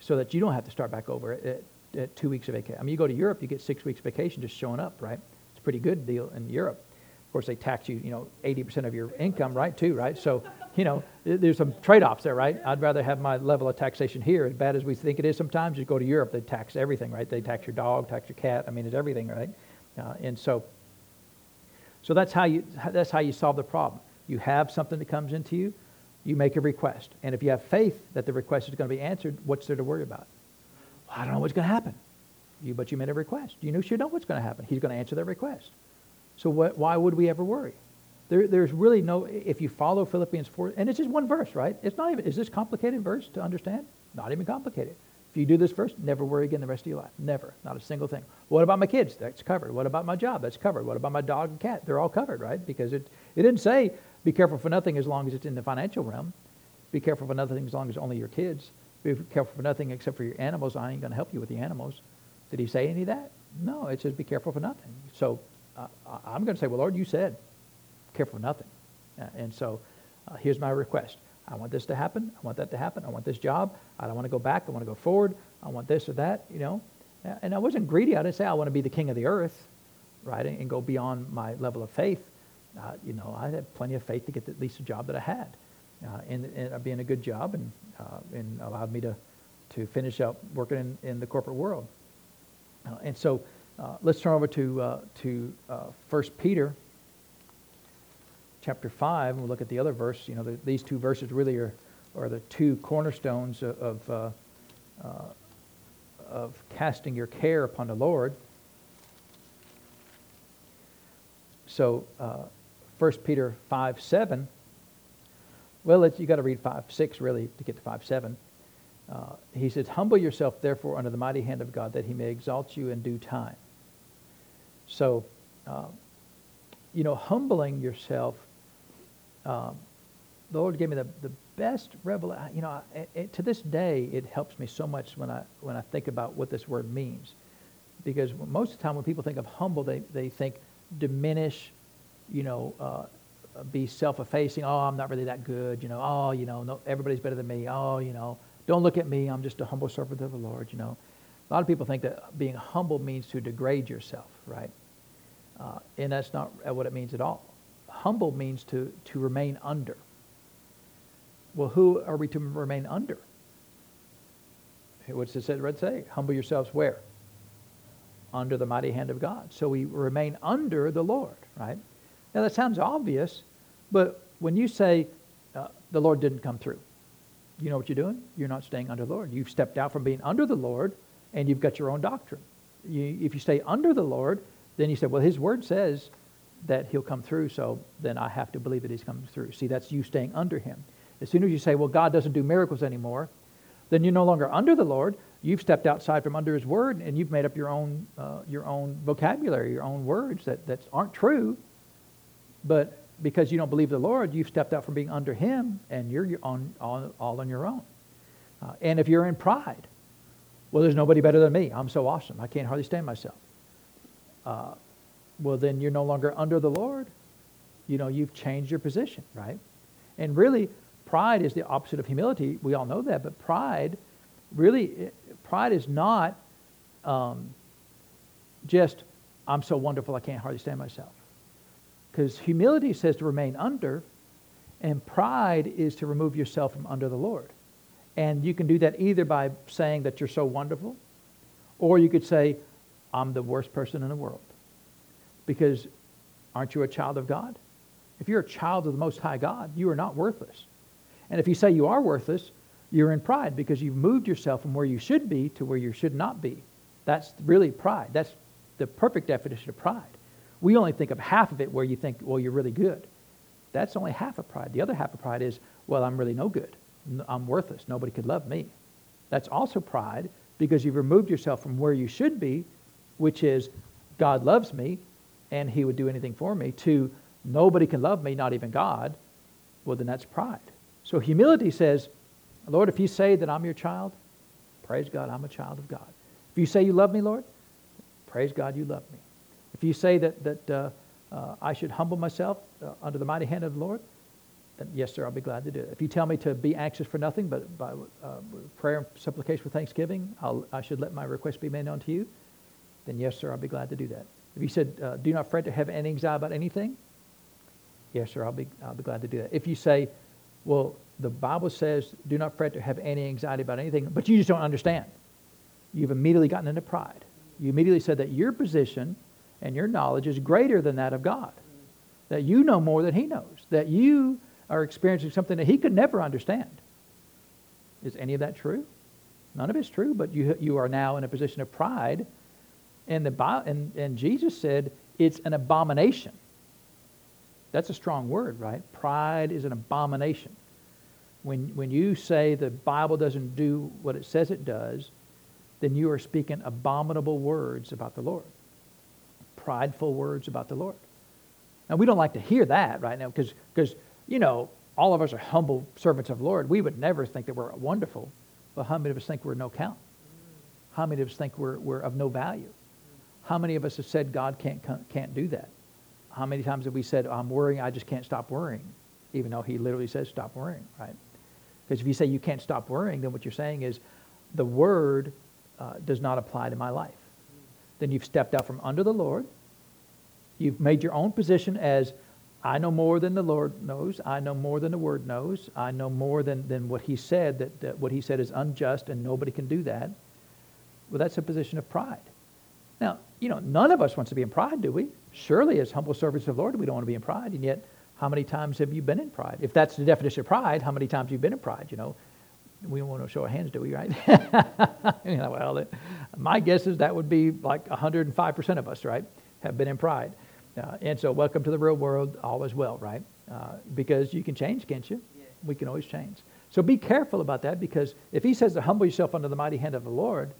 so that you don't have to start back over at, at two weeks of vacation. I mean, you go to Europe, you get six weeks vacation just showing up, right? It's a pretty good deal in Europe. Of course, they tax you, you know, 80% of your income, right, too, right? So, you know, there's some trade-offs there, right? I'd rather have my level of taxation here, as bad as we think it is sometimes. You go to Europe, they tax everything, right? They tax your dog, tax your cat. I mean, it's everything, right? Uh, and so, so that's how you that's how you solve the problem. You have something that comes into you, you make a request. And if you have faith that the request is going to be answered, what's there to worry about? Well, I don't know what's going to happen. You, but you made a request. You know, you know what's going to happen. He's going to answer that request. So what, why would we ever worry? There, there's really no, if you follow Philippians 4, and it's just one verse, right? It's not even, is this complicated verse to understand? Not even complicated. If you do this verse, never worry again the rest of your life. Never. Not a single thing. What about my kids? That's covered. What about my job? That's covered. What about my dog and cat? They're all covered, right? Because it, it didn't say be careful for nothing as long as it's in the financial realm. Be careful for nothing as long as only your kids. Be careful for nothing except for your animals. I ain't going to help you with the animals. Did he say any of that? No, it says be careful for nothing. So uh, I'm going to say, well, Lord, you said careful for nothing. Uh, and so uh, here's my request. I want this to happen. I want that to happen. I want this job. I don't want to go back. I want to go forward. I want this or that, you know. And I wasn't greedy. I didn't say I want to be the king of the earth, right, and go beyond my level of faith uh, you know, I had plenty of faith to get at least a job that I had, uh, and, and being a good job, and uh, and allowed me to to finish up working in, in the corporate world. Uh, and so, uh, let's turn over to uh, to First Peter, chapter five, and we'll look at the other verse. You know, the, these two verses really are are the two cornerstones of of, of casting your care upon the Lord. So, uh, 1 Peter 5 7. Well, you've got to read 5 6 really to get to 5 7. Uh, he says, Humble yourself, therefore, under the mighty hand of God, that he may exalt you in due time. So, uh, you know, humbling yourself, um, the Lord gave me the, the best revelation. You know, it, to this day, it helps me so much when I, when I think about what this word means. Because most of the time, when people think of humble, they, they think diminish, you know, uh, be self-effacing. Oh, I'm not really that good. You know, oh, you know, no, everybody's better than me. Oh, you know, don't look at me. I'm just a humble servant of the Lord. You know, a lot of people think that being humble means to degrade yourself, right? Uh, and that's not what it means at all. Humble means to to remain under. Well, who are we to remain under? What's it red say? Humble yourselves where? Under the mighty hand of God. So we remain under the Lord, right? Now, that sounds obvious, but when you say uh, the Lord didn't come through, you know what you're doing? You're not staying under the Lord. You've stepped out from being under the Lord, and you've got your own doctrine. You, if you stay under the Lord, then you say, well, His Word says that He'll come through, so then I have to believe that He's coming through. See, that's you staying under Him. As soon as you say, well, God doesn't do miracles anymore, then you're no longer under the Lord. You've stepped outside from under His Word, and you've made up your own, uh, your own vocabulary, your own words that, that aren't true. But because you don't believe the Lord, you've stepped out from being under Him, and you're on, all, all on your own. Uh, and if you're in pride, well, there's nobody better than me. I'm so awesome. I can't hardly stand myself. Uh, well, then you're no longer under the Lord. You know, you've changed your position, right? And really, pride is the opposite of humility. We all know that, but pride, really, pride is not um, just, I'm so wonderful I can't hardly stand myself. Because humility says to remain under, and pride is to remove yourself from under the Lord. And you can do that either by saying that you're so wonderful, or you could say, I'm the worst person in the world. Because aren't you a child of God? If you're a child of the Most High God, you are not worthless. And if you say you are worthless, you're in pride because you've moved yourself from where you should be to where you should not be. That's really pride. That's the perfect definition of pride. We only think of half of it where you think, well, you're really good. That's only half of pride. The other half of pride is, well, I'm really no good. I'm worthless. Nobody could love me. That's also pride because you've removed yourself from where you should be, which is God loves me and he would do anything for me, to nobody can love me, not even God. Well, then that's pride. So humility says, Lord, if you say that I'm your child, praise God, I'm a child of God. If you say you love me, Lord, praise God, you love me. If you say that, that uh, uh, I should humble myself uh, under the mighty hand of the Lord, then yes, sir, I'll be glad to do it. If you tell me to be anxious for nothing, but by uh, prayer and supplication with thanksgiving, I'll, I should let my request be made unto you, then yes, sir, I'll be glad to do that. If you said, uh, do not fret to have any anxiety about anything, yes, sir, I'll be, I'll be glad to do that. If you say, well, the Bible says, do not fret to have any anxiety about anything, but you just don't understand. You've immediately gotten into pride. You immediately said that your position and your knowledge is greater than that of God. That you know more than He knows. That you are experiencing something that He could never understand. Is any of that true? None of it's true, but you, you are now in a position of pride. And, the, and, and Jesus said it's an abomination. That's a strong word, right? Pride is an abomination when, when you say the Bible doesn't do what it says it does, then you are speaking abominable words about the Lord, prideful words about the Lord. Now, we don't like to hear that right now because, you know, all of us are humble servants of the Lord. We would never think that we're wonderful. But how many of us think we're no count? How many of us think we're, we're of no value? How many of us have said God can't, can't do that? How many times have we said, I'm worrying, I just can't stop worrying? Even though he literally says, stop worrying, right? Because if you say you can't stop worrying, then what you're saying is the word uh, does not apply to my life. Then you've stepped out from under the Lord. You've made your own position as I know more than the Lord knows. I know more than the Word knows. I know more than, than what He said, that, that what He said is unjust and nobody can do that. Well, that's a position of pride. Now, you know, none of us wants to be in pride, do we? Surely, as humble servants of the Lord, we don't want to be in pride. And yet, how many times have you been in pride? If that's the definition of pride, how many times have you been in pride? You know, we don't want to show our hands, do we? Right? <laughs> you know, well, my guess is that would be like 105% of us, right, have been in pride. Uh, and so, welcome to the real world. All is well, right? Uh, because you can change, can't you? Yeah. We can always change. So be careful about that because if he says to humble yourself under the mighty hand of the Lord,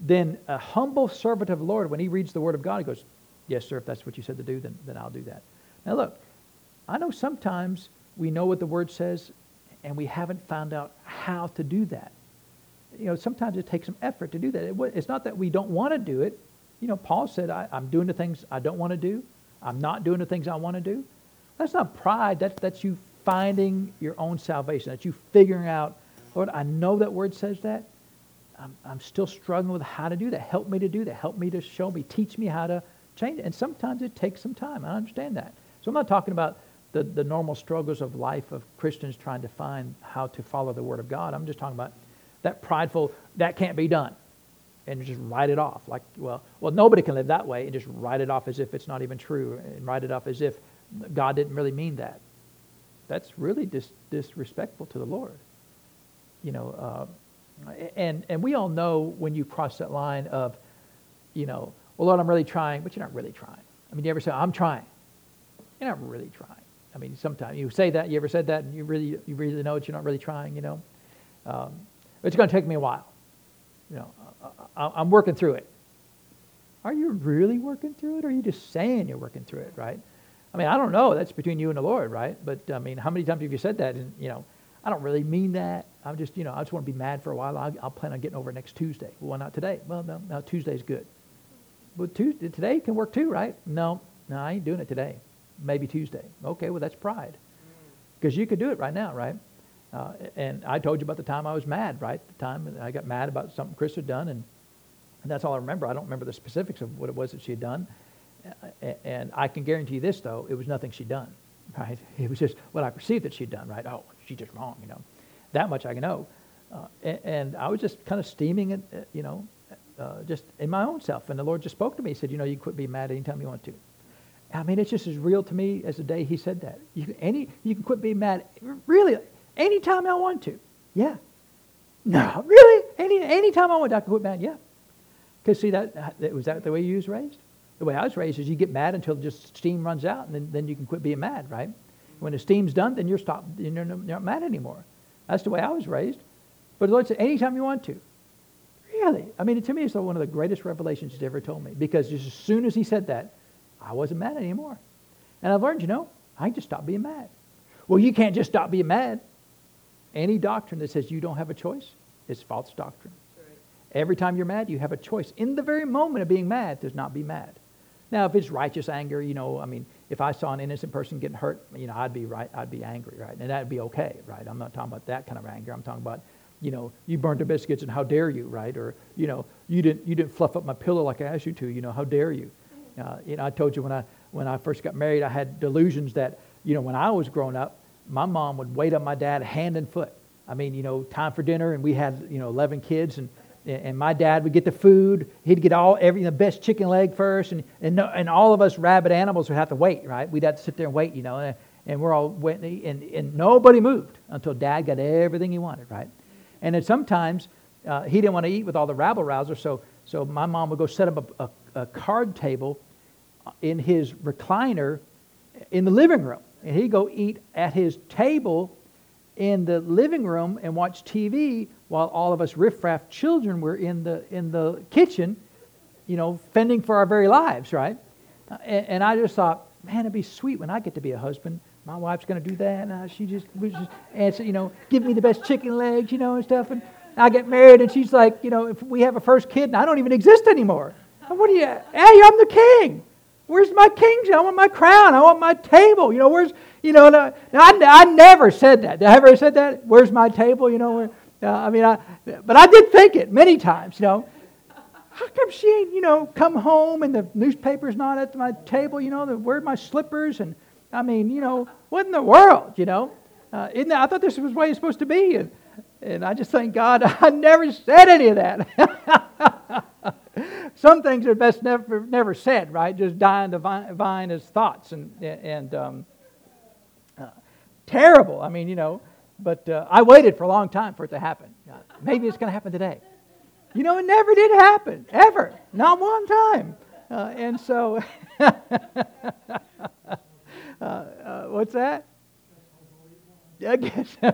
then a humble servant of the Lord, when he reads the word of God, he goes, Yes, sir, if that's what you said to do, then, then I'll do that. Now, look, I know sometimes we know what the word says and we haven't found out how to do that. You know, sometimes it takes some effort to do that. It, it's not that we don't want to do it. You know, Paul said, I, am doing the things I don't want to do. I'm not doing the things I want to do. That's not pride. That's, that's you finding your own salvation. That's you figuring out, Lord, I know that word says that. I'm, I'm still struggling with how to do that. Help me to do that. Help me to show me. Teach me how to change it. And sometimes it takes some time. I understand that. So I'm not talking about the, the normal struggles of life of Christians trying to find how to follow the Word of God. I'm just talking about that prideful, that can't be done. And just write it off. Like, well, well, nobody can live that way and just write it off as if it's not even true and write it off as if God didn't really mean that. That's really dis- disrespectful to the Lord. you know, uh, and and we all know when you cross that line of, you know, well, Lord, I'm really trying, but you're not really trying. I mean, you ever say, I'm trying? You're not really trying. I mean, sometimes you say that. You ever said that, and you really you really know that you're not really trying. You know, um, it's going to take me a while. You know, I, am working through it. Are you really working through it, or are you just saying you're working through it? Right? I mean, I don't know. That's between you and the Lord, right? But I mean, how many times have you said that? And you know, I don't really mean that. I'm just, you know, I just want to be mad for a while. I'll, I'll plan on getting over next Tuesday. Well, why not today? Well, no, no, Tuesday's good. But Tuesday, today can work too, right? No, no, I ain't doing it today. Maybe Tuesday. Okay, well, that's pride. Because you could do it right now, right? Uh, and I told you about the time I was mad, right? The time I got mad about something Chris had done, and, and that's all I remember. I don't remember the specifics of what it was that she had done. And I can guarantee you this, though, it was nothing she'd done, right? <laughs> It was just what I perceived that she'd done, right? Oh, she's just wrong, you know. That much I can know. Uh, and, and, I was just kind of steaming it, uh, you know, uh, just in my own self. And the Lord just spoke to me. He said, you know, you quit being mad anytime you want to. I mean, it's just as real to me as the day he said that. You any, you can quit being mad, really, anytime I want to. Yeah. No, really? Any anytime I want to, I can quit mad. Yeah. Because see, that, was that the way you was raised? The way I was raised is you get mad until just steam runs out, and then, then you can quit being mad, right? When the steam's done, then you're stopped. You're not mad anymore. That's the way I was raised. But the Lord said, anytime you want to. Really? I mean, to me, it's one of the greatest revelations He's ever told me. Because just as soon as He said that, I wasn't mad anymore. And I've learned, you know, I can just stop being mad. Well, you can't just stop being mad. Any doctrine that says you don't have a choice is false doctrine. Every time you're mad, you have a choice. In the very moment of being mad, does not be mad. Now, if it's righteous anger, you know, I mean, if I saw an innocent person getting hurt, you know, I'd be right, I'd be angry, right? And that'd be okay, right? I'm not talking about that kind of anger. I'm talking about, you know, you burned the biscuits and how dare you, right? Or, you know, you didn't, you didn't fluff up my pillow like I asked you to, you know, how dare you? Uh, you know, I told you when I, when I first got married, I had delusions that, you know, when I was growing up, my mom would wait on my dad hand and foot. I mean, you know, time for dinner, and we had, you know, 11 kids, and and my dad would get the food. He'd get all every the best chicken leg first, and and and all of us rabid animals would have to wait, right? We'd have to sit there and wait, you know, and, and we're all waiting, and and nobody moved until Dad got everything he wanted, right? And then sometimes uh, he didn't want to eat with all the rabble rousers, so so my mom would go set up a, a, a card table in his recliner in the living room, and he'd go eat at his table in the living room and watch TV while all of us riffraff children were in the in the kitchen, you know, fending for our very lives, right? Uh, and, and, I just thought, man, it'd be sweet when I get to be a husband. My wife's going to do that, and she just just answer, you know, give me the best chicken legs, you know, and stuff. And I get married, and she's like, you know, if we have a first kid, and I don't even exist anymore. What are you? Hey, I'm the king. Where's my kingdom? I want my crown. I want my table. You know, where's, you know, no, I, I never said that. Did I ever said that? Where's my table? You know, where, uh, I mean, I, but I did think it many times, you know. How come she ain't, you know, come home and the newspaper's not at my table, you know, the, where my slippers? And, I mean, you know, what in the world, you know? Uh, isn't that, I thought this was the way it's supposed to be. And, and I just thank God <laughs> I never said any of that. <laughs> Some things are best never, never said, right? Just dying to vine, vine as thoughts and, and um, uh, terrible. I mean, you know, but uh, I waited for a long time for it to happen. Uh, maybe it's going to happen today. You know, it never did happen, ever. Not one time. Uh, and so, <laughs> uh, uh, what's that? I guess. <laughs>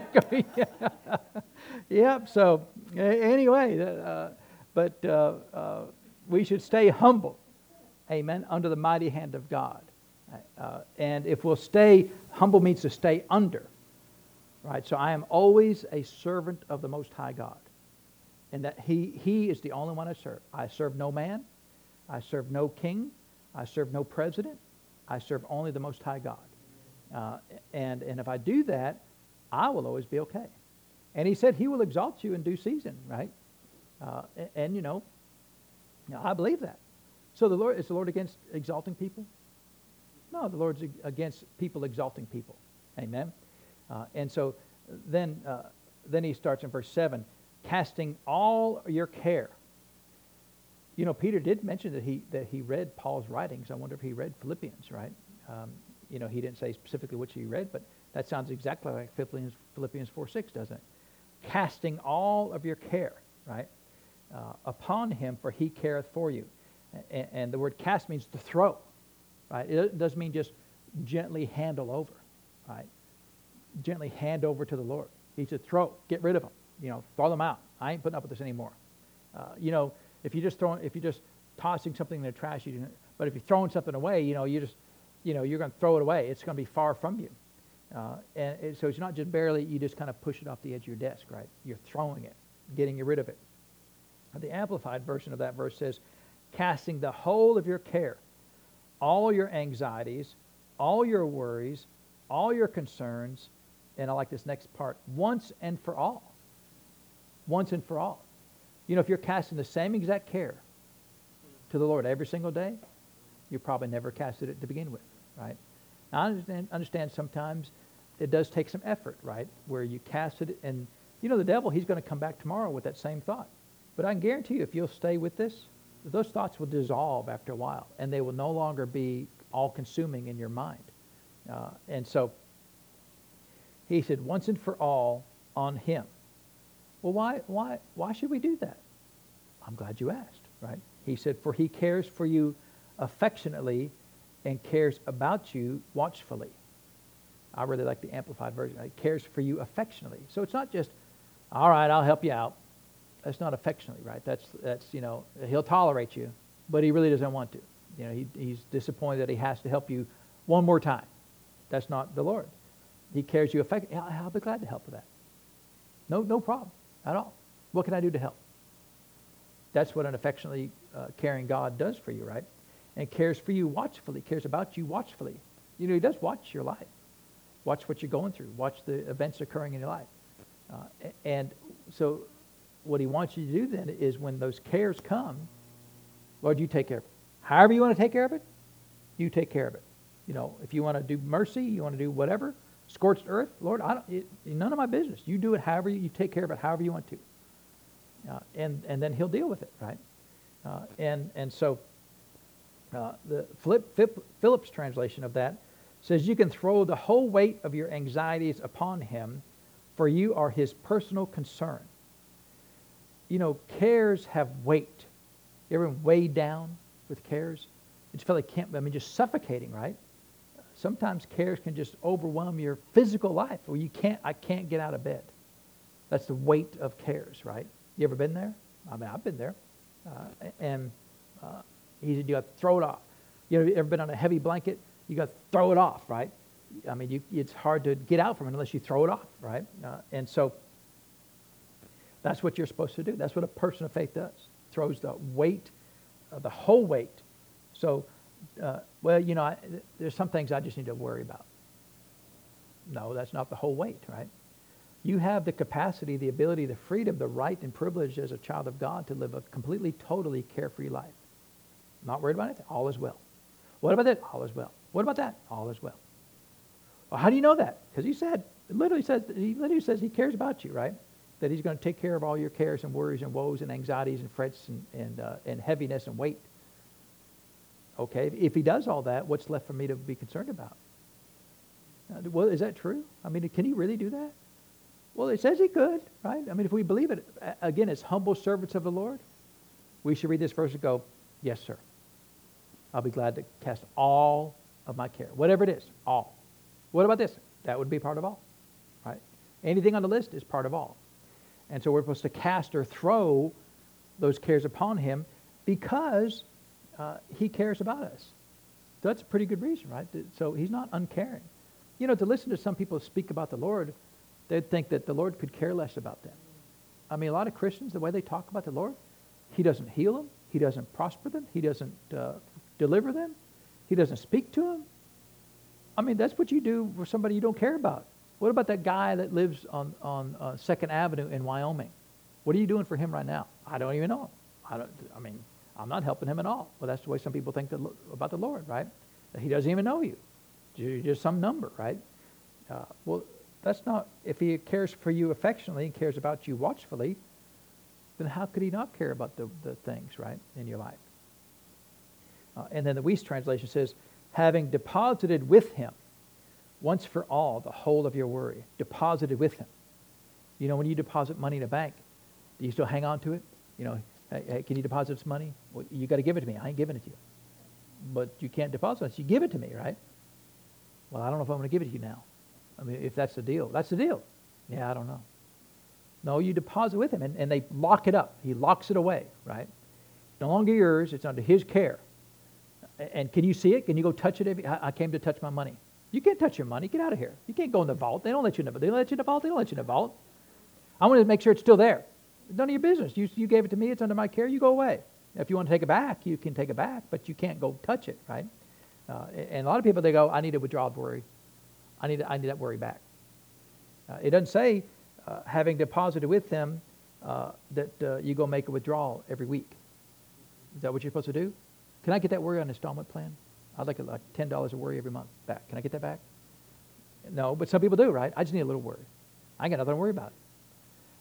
yep. So, anyway, uh, but we should stay humble. Amen. Under the mighty hand of God. and if we'll stay, humble means to stay under. Right? So I am always a servant of the Most High God. And that he, he is the only one I serve. I serve no man. I serve no king. I serve no president. I serve only the Most High God. Uh, and, and if I do that, I will always be okay. And he said he will exalt you in due season, right? Uh, and, and, you know, I believe that. So the Lord is the Lord against exalting people? No, the Lord's against people exalting people. Amen. Uh, and so then, uh, then he starts in verse 7 casting all your care. You know, Peter did mention that he, that he read Paul's writings. I wonder if he read Philippians, right? Um, you know, he didn't say specifically which he read, but that sounds exactly like Philippians, Philippians 4 6, doesn't it? casting all of your care, right, uh, upon him, for he careth for you. And, and, the word cast means to throw, right? It doesn't mean just gently handle over, right? Gently hand over to the Lord. He said, throw, get rid of them, you know, throw them out. I ain't putting up with this anymore. Uh, you know, if you just throwing, if you just tossing something in the trash, you but if you're throwing something away, you know, you just, you know, you're going to throw it away. It's going to be far from you. Uh, and it, so it's not just barely, you just kind of push it off the edge of your desk, right? You're throwing it, getting rid of it. The Amplified version of that verse says, casting the whole of your care, all your anxieties, all your worries, all your concerns, and I like this next part, once and for all. Once and for all. You know, if you're casting the same exact care to the Lord every single day, you probably never casted it to begin with, right? Now, I understand, understand sometimes it does take some effort, right? Where you cast it, and you know, the devil, he's going to come back tomorrow with that same thought. But I can guarantee you, if you'll stay with this, those thoughts will dissolve after a while, and they will no longer be all consuming in your mind. Uh, and so he said, once and for all on him. Well, why, why, why should we do that? I'm glad you asked, right? He said, for he cares for you affectionately and cares about you watchfully. I really like the Amplified version. He cares for you affectionately. So it's not just, all right, I'll help you out. That's not affectionately, right? That's, that's you know, he'll tolerate you, but he really doesn't want to. You know, he, he's disappointed that he has to help you one more time. That's not the Lord. He cares you affectionately. I'll be glad to help with that. No, no problem at all. What can I do to help? That's what an affectionately uh, caring God does for you, right? And cares for you watchfully, cares about you watchfully. You know, he does watch your life. Watch what you're going through. Watch the events occurring in your life. Uh, and so what he wants you to do then is when those cares come, Lord, you take care of it. However you want to take care of it, you take care of it. You know, if you want to do mercy, you want to do whatever, scorched earth, Lord, I don't, it, none of my business. You do it however you, you take care of it, however you want to. Uh, and, and then he'll deal with it, right? Uh, and, and so uh, the Philip, Phillips translation of that says, You can throw the whole weight of your anxieties upon him, for you are his personal concern you know, cares have weight. You ever weighed down with cares? It just felt like can't, I mean, just suffocating, right? Sometimes cares can just overwhelm your physical life where you can't, I can't get out of bed. That's the weight of cares, right? You ever been there? I mean, I've been there. Uh, and uh, he said, you got to throw it off. You know, ever been on a heavy blanket? You got to throw it off, right? I mean, you, it's hard to get out from it unless you throw it off, right? Uh, and so that's what you're supposed to do. That's what a person of faith does. Throws the weight, uh, the whole weight. So, uh, well, you know, I, there's some things I just need to worry about. No, that's not the whole weight, right? You have the capacity, the ability, the freedom, the right and privilege as a child of God to live a completely, totally carefree life. Not worried about anything. All is well. What about that? All is well. What about that? All is well. Well, how do you know that? Because he said, literally says, he literally says he cares about you, right? That he's going to take care of all your cares and worries and woes and anxieties and frets and, and, uh, and heaviness and weight. Okay, if he does all that, what's left for me to be concerned about? Uh, well, is that true? I mean, can he really do that? Well, it says he could, right? I mean, if we believe it, again, as humble servants of the Lord, we should read this verse and go, yes, sir. I'll be glad to cast all of my care, whatever it is, all. What about this? That would be part of all, right? Anything on the list is part of all. And so we're supposed to cast or throw those cares upon him because uh, he cares about us. That's a pretty good reason, right? So he's not uncaring. You know, to listen to some people speak about the Lord, they'd think that the Lord could care less about them. I mean, a lot of Christians, the way they talk about the Lord, he doesn't heal them, he doesn't prosper them, he doesn't uh, deliver them, he doesn't speak to them. I mean, that's what you do for somebody you don't care about. What about that guy that lives on, on uh, Second Avenue in Wyoming? What are you doing for him right now? I don't even know him. I, don't, I mean, I'm not helping him at all. Well, that's the way some people think that, about the Lord, right? That he doesn't even know you. You're just some number, right? Uh, well, that's not, if he cares for you affectionately and cares about you watchfully, then how could he not care about the, the things, right, in your life? Uh, and then the Wuest translation says, having deposited with him once for all the whole of your worry, deposited with him. You know, when you deposit money in a bank, do you still hang on to it? You know, hey, hey can you deposit this money? Well, you got to give it to me. I ain't giving it to you. But you can't deposit it. You give it to me, right? Well, I don't know if I'm going to give it to you now. I mean, if that's the deal. That's the deal. Yeah, I don't know. No, you deposit with him, and, and they lock it up. He locks it away, right? No longer yours. It's under his care. And can you see it? Can you go touch it? If, I came to touch my money. You can't touch your money. Get out of here. You can't go in the vault. They don't let you in the, vault. they don't let you in the vault. They don't let you in the vault. I want to make sure it's still there. None of your business. You, you gave it to me. It's under my care. You go away. If you want to take it back, you can take it back, but you can't go touch it, right? Uh, and a lot of people, they go, I need to withdraw the worry. I need, I need that worry back. Uh, it doesn't say uh, having deposited with them uh, that uh, you go make a withdrawal every week. Is that what you're supposed to do? Can I get that worry on installment plan? I'd like like ten dollars a worry every month back. Can I get that back? No, but some people do, right? I just need a little worry. I got nothing to worry about.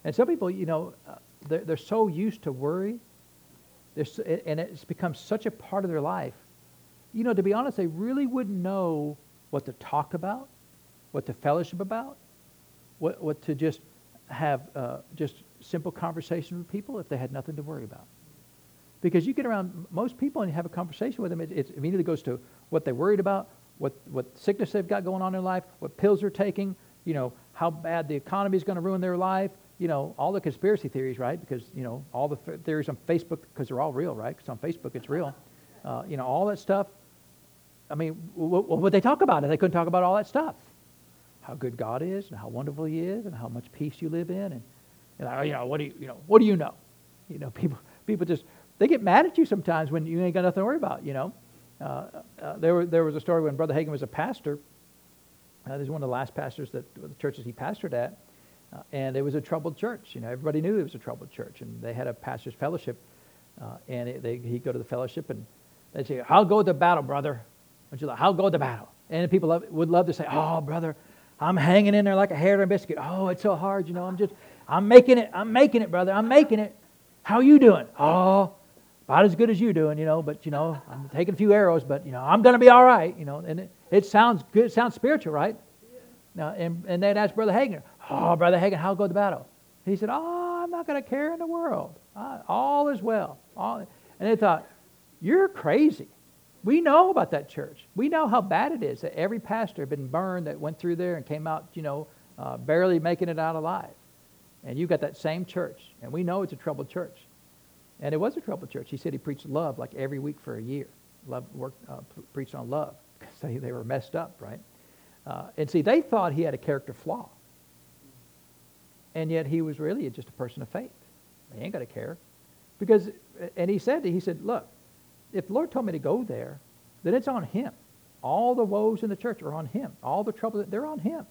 And some people, you know, uh, they're, they're so used to worry, so, and it's become such a part of their life. You know, to be honest, they really wouldn't know what to talk about, what to fellowship about, what, what to just have uh, just simple conversation with people if they had nothing to worry about. Because you get around most people and you have a conversation with them, it, it immediately goes to what they're worried about, what, what sickness they've got going on in their life, what pills they're taking, you know, how bad the economy is going to ruin their life, you know, all the conspiracy theories, right? Because, you know, all the f- theories on Facebook, because they're all real, right? Because on Facebook it's real. <laughs> Uh, you know, all that stuff. I mean, what would they talk about if they couldn't talk about all that stuff? How good God is and how wonderful He is and how much peace you live in and, and you know, what do you, you know, what do you know? You know, <laughs> people, people just they get mad at you sometimes when you ain't got nothing to worry about, you know. Uh, uh, there, were, there was a story when Brother Hagin was a pastor. Uh, this is one of the last pastors that the churches he pastored at. Uh, and it was a troubled church. You know, everybody knew it was a troubled church. And they had a pastor's fellowship. Uh, and it, they, he'd go to the fellowship and they'd say, I'll go the battle, brother? And she's like, I'll go the battle? And people love, would love to say, Oh, brother, I'm hanging in there like a hair on a biscuit. Oh, it's so hard, you know. I'm just, I'm making it. I'm making it, brother. I'm making it. How you doing? Oh, about as good as you doing, you know, but, you know, I'm taking a few arrows, but, you know, I'm going to be all right, you know. And it, it sounds good, it sounds spiritual, right? Now, and, and they'd ask Brother Hagin, oh, Brother Hagin, how go the battle? He said, oh, I'm not going to care in the world. Uh, all is well. All, and they thought, you're crazy. We know about that church. We know how bad it is that every pastor had been burned that went through there and came out, you know, uh, barely making it out alive. And you've got that same church. And we know it's a troubled church. And it was a troubled church. He said he preached love like every week for a year. Love, worked, uh, preached on love <laughs> because they, they were messed up, right? Uh, and see, they thought he had a character flaw. And yet he was really just a person of faith. He ain't got to care. Because, and he said, he said, look, if the Lord told me to go there, then it's on him. All the woes in the church are on him. All the trouble, they're on him. And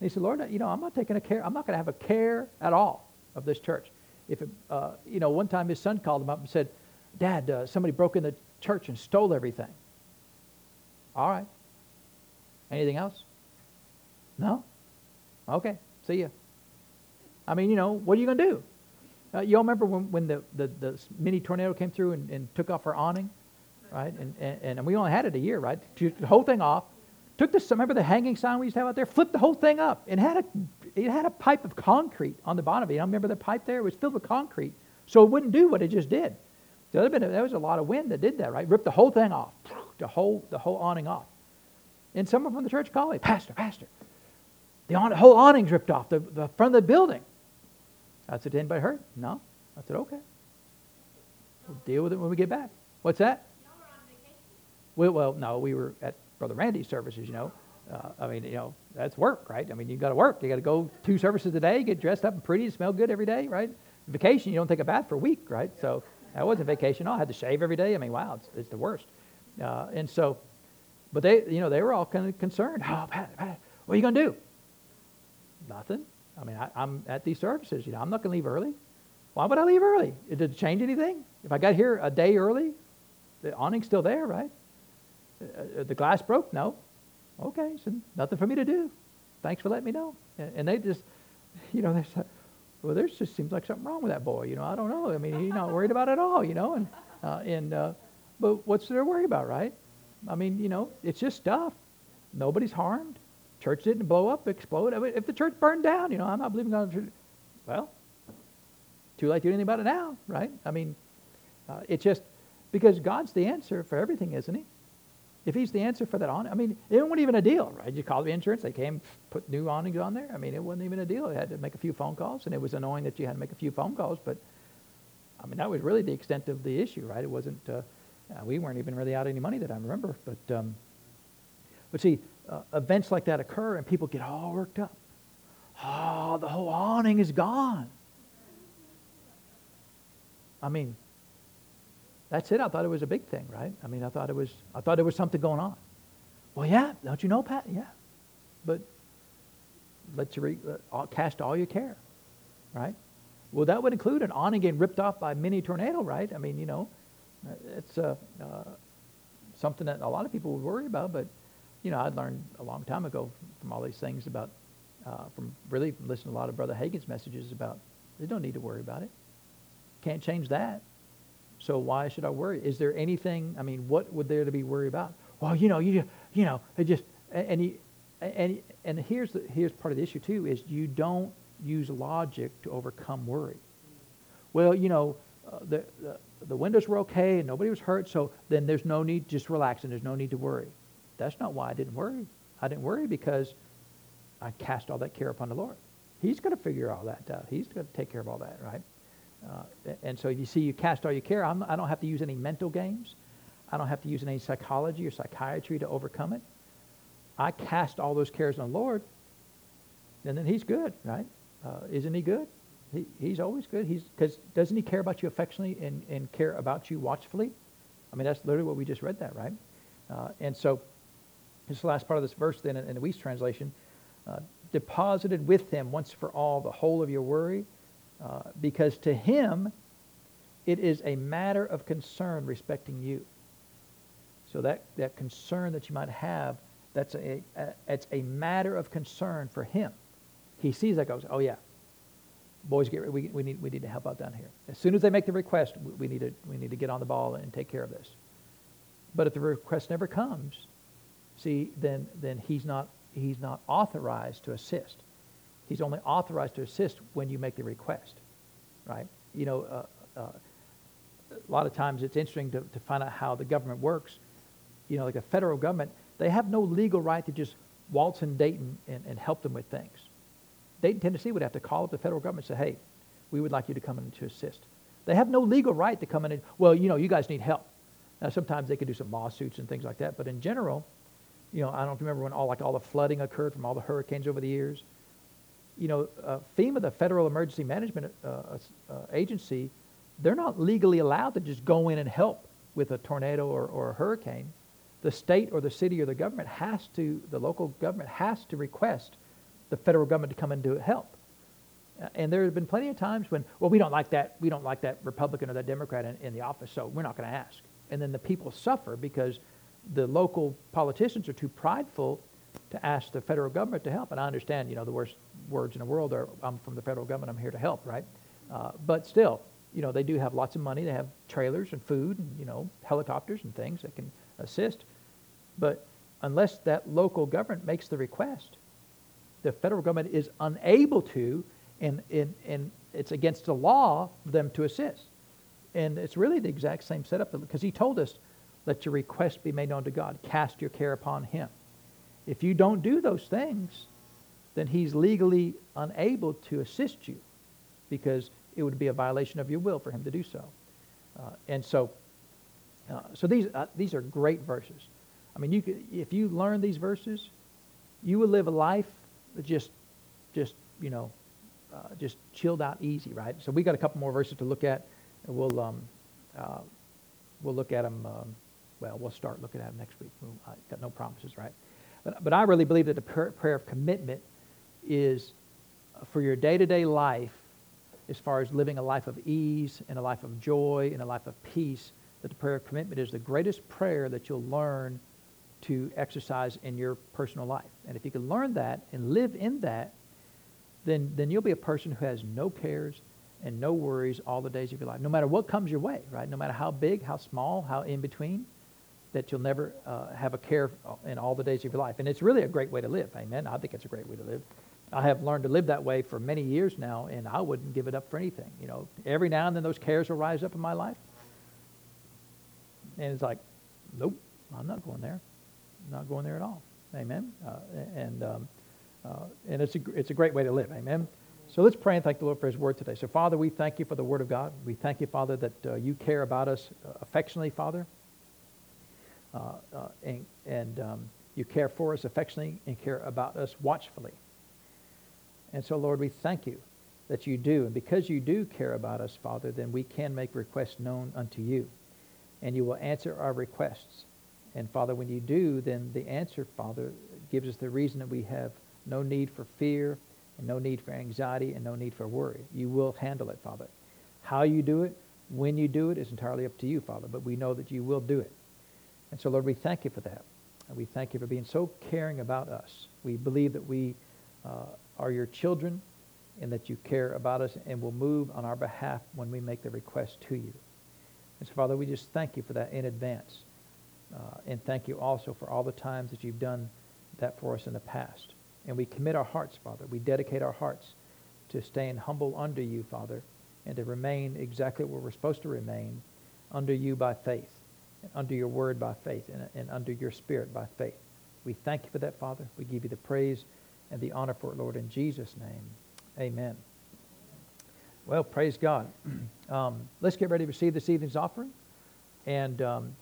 he said, Lord, you know, I'm not taking a care. I'm not going to have a care at all of this church if it, uh, you know, one time his son called him up and said, Dad, uh, somebody broke in the church and stole everything. All right. Anything else? No? Okay. See ya. I mean, you know, what are you going to do? Uh, you all remember when, when the, the, the mini tornado came through and, and took off our awning? Right? And, and, and we only had it a year, right? The whole thing off. Took this, remember the hanging sign we used to have out there? Flipped the whole thing up and had a it had a pipe of concrete on the bottom of it. I remember the pipe there? It was filled with concrete. So it wouldn't do what it just did. There, been, there was a lot of wind that did that, right? Ripped the whole thing off, the whole, the whole awning off. And someone from the church called me, Pastor, Pastor, the whole awning's ripped off, the, the front of the building. I said, Did anybody hurt? No. I said, Okay. We'll deal with it when we get back. What's that? Well, well, no, we were at Brother Randy's services, you know. Uh, I mean, you know, that's work, right? I mean, you got to work. You got to go two services a day, get dressed up and pretty, smell good every day, right? Vacation, you don't take a bath for a week, right? So that wasn't vacation. I had to shave every day. I mean, wow, it's, it's the worst. Uh, and so, but they, you know, they were all kind of concerned. Oh, Pat, Pat, what are you going to do? Nothing. I mean, I, am at these services. You know, I'm not going to leave early. Why would I leave early? Did it change anything? If I got here a day early, the awning's still there, right? Uh, uh the glass broke? No. Okay, so nothing for me to do. Thanks for letting me know. And they just, you know, they said, well, there just seems like something wrong with that boy. You know, I don't know. I mean, he's not worried about it at all, you know. And, uh, and uh, but what's there to worry about, right? I mean, you know, it's just stuff. Nobody's harmed. Church didn't blow up, explode. I mean, if the church burned down, you know, I'm not believing God. Well, too late to do anything about it now, right? I mean, uh, it's just because God's the answer for everything, isn't He? If He's the answer for that on, I mean, it wasn't even a deal, right? You call the insurance, they came, put new awnings on there. I mean, it wasn't even a deal. You had to make a few phone calls, and it was annoying that you had to make a few phone calls, but I mean, that was really the extent of the issue, right? It wasn't. Uh, we weren't even really out any money that I remember, but um, but see, uh, events like that occur, and people get all worked up. Oh, the whole awning is gone. I mean, that's it. I thought it was a big thing, right? I mean, I thought it was. I thought there was something going on. Well, yeah, don't you know, Pat? Yeah, but let you re, uh, cast all your care, right? Well, that would include an awning getting ripped off by a mini tornado, right? I mean, you know, it's uh, uh, something that a lot of people would worry about. But you know, I'd learned a long time ago from all these things about, uh, from really listening to a lot of Brother Hagin's messages about, they don't need to worry about it. Can't change that. So why should I worry? Is there anything? I mean, what would there to be worried about? Well, you know, you you know, it just and and and here's the here's part of the issue too is you don't use logic to overcome worry. Well, you know, uh, the, the the windows were okay and nobody was hurt, so then there's no need just relax and there's no need to worry. That's not why I didn't worry. I didn't worry because I cast all that care upon the Lord. He's going to figure all that out. He's going to take care of all that, right? Uh, and so if you see, you cast all your care. I'm, I do not have to use any mental games. I don't have to use any psychology or psychiatry to overcome it. I cast all those cares on the Lord, and then He's good, right? Uh, isn't He good? He, he's always good. He's because doesn't He care about you affectionately and, and care about you watchfully? I mean, that's literally what we just read that, right? Uh, and so, this the last part of this verse then in, in the Wuest translation, uh, deposited with Him once for all the whole of your worry uh, because to him it is a matter of concern respecting you. So that, that concern that you might have, that's a, a, it's a matter of concern for him. He sees that goes, oh yeah, boys, get we, we, need, we need to help out down here. As soon as they make the request, we need, to, we need to get on the ball and take care of this. But if the request never comes, see, then, then he's, not, he's not authorized to assist. He's only authorized to assist when you make the request, right? You know, uh, uh, a lot of times it's interesting to, to find out how the government works. You know, like the federal government, they have no legal right to just waltz in Dayton and, and help them with things. Dayton, Tennessee would have to call up the federal government and say, hey, we would like you to come in to assist. They have no legal right to come in and, well, you know, you guys need help. Now, sometimes they could do some lawsuits and things like that, but in general, you know, I don't remember when all like all the flooding occurred from all the hurricanes over the years you know, uh, FEMA, the Federal Emergency Management uh, uh, Agency, they're not legally allowed to just go in and help with a tornado or, or a hurricane. The state or the city or the government has to, the local government has to request the federal government to come in to help. And there have been plenty of times when, well, we don't like that, we don't like that Republican or that Democrat in, in the office, so we're not going to ask. And then the people suffer because the local politicians are too prideful to ask the federal government to help. And I understand, you know, the worst words in the world are, I'm from the federal government, I'm here to help, right? Uh, but still, you know, they do have lots of money. They have trailers and food and, you know, helicopters and things that can assist. But unless that local government makes the request, the federal government is unable to, and, and, and it's against the law for them to assist. And it's really the exact same setup because he told us, let your request be made known to God. Cast your care upon him. If you don't do those things, then he's legally unable to assist you because it would be a violation of your will for him to do so. Uh, and so, uh, so these, uh, these are great verses. I mean, you could, if you learn these verses, you will live a life that just, just you know, uh, just chilled out, easy, right? So we got a couple more verses to look at, and we'll um, uh, we'll look at them. Um, well, we'll start looking at them next week. I got no promises, right? But, but I really believe that the prayer of commitment is for your day to day life, as far as living a life of ease and a life of joy and a life of peace, that the prayer of commitment is the greatest prayer that you'll learn to exercise in your personal life. And if you can learn that and live in that, then, then you'll be a person who has no cares and no worries all the days of your life, no matter what comes your way, right? No matter how big, how small, how in between, that you'll never uh, have a care in all the days of your life. And it's really a great way to live. Amen. I think it's a great way to live. I have learned to live that way for many years now, and I wouldn't give it up for anything. You know, every now and then those cares will rise up in my life, and it's like, nope, I'm not going there. I'm not going there at all. Amen. Uh, and um, uh, and it's a it's a great way to live. Amen. So let's pray and thank the Lord for His Word today. So Father, we thank you for the Word of God. We thank you, Father, that uh, you care about us uh, affectionately, Father, uh, uh, and, and um, you care for us affectionately and care about us watchfully. And so, Lord, we thank you that you do. And because you do care about us, Father, then we can make requests known unto you. And you will answer our requests. And Father, when you do, then the answer, Father, gives us the reason that we have no need for fear and no need for anxiety and no need for worry. You will handle it, Father. How you do it, when you do it, is entirely up to you, Father. But we know that you will do it. And so, Lord, we thank you for that. And we thank you for being so caring about us. We believe that we uh, are your children and that you care about us and will move on our behalf when we make the request to you. And so, Father, we just thank you for that in advance. Uh, and thank you also for all the times that you've done that for us in the past. And we commit our hearts, Father. We dedicate our hearts to staying humble under you, Father, and to remain exactly where we're supposed to remain under you by faith, and under your word by faith, and, and under your spirit by faith. We thank you for that, Father. We give you the praise and the honor for it, Lord, in Jesus' name. Amen. Well, praise God. <clears throat> Um, let's get ready to receive this evening's offering. And um,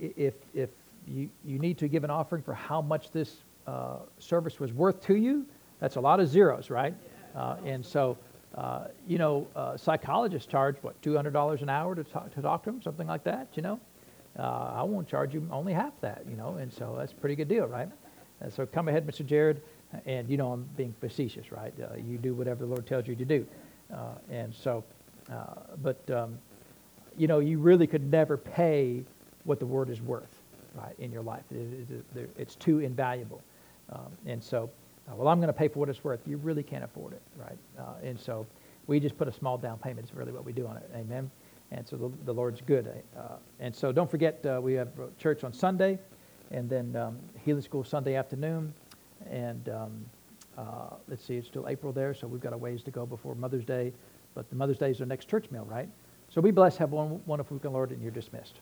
if, if you, you need to give an offering for how much this uh, service was worth to you, that's a lot of zeros, right? Uh, and so, uh, you know, uh, psychologists charge, what, $200 an hour to talk, to talk to them, something like that, you know? Uh, I won't charge you only half that, you know, and so that's a pretty good deal, right? And so come ahead, Mr. Jared, and you know I'm being facetious, right? Uh, you do whatever the Lord tells you to do. and so, but, um, you know, you really could never pay what the word is worth, right, in your life. It, it, it's too invaluable. Um, and so, uh, well, I'm going to pay for what it's worth. You really can't afford it, right? Uh, and so we just put a small down payment. It's really what we do on it. Amen. And so the, the Lord's good. Uh, and so don't forget, uh, we have church on Sunday, and then um, Healing School Sunday afternoon. And um, uh, let's see, it's still April there, so we've got a ways to go before Mother's Day. But the Mother's Day is our next church meal, right? So be blessed. Have one wonderful weekend, Lord, and you're dismissed.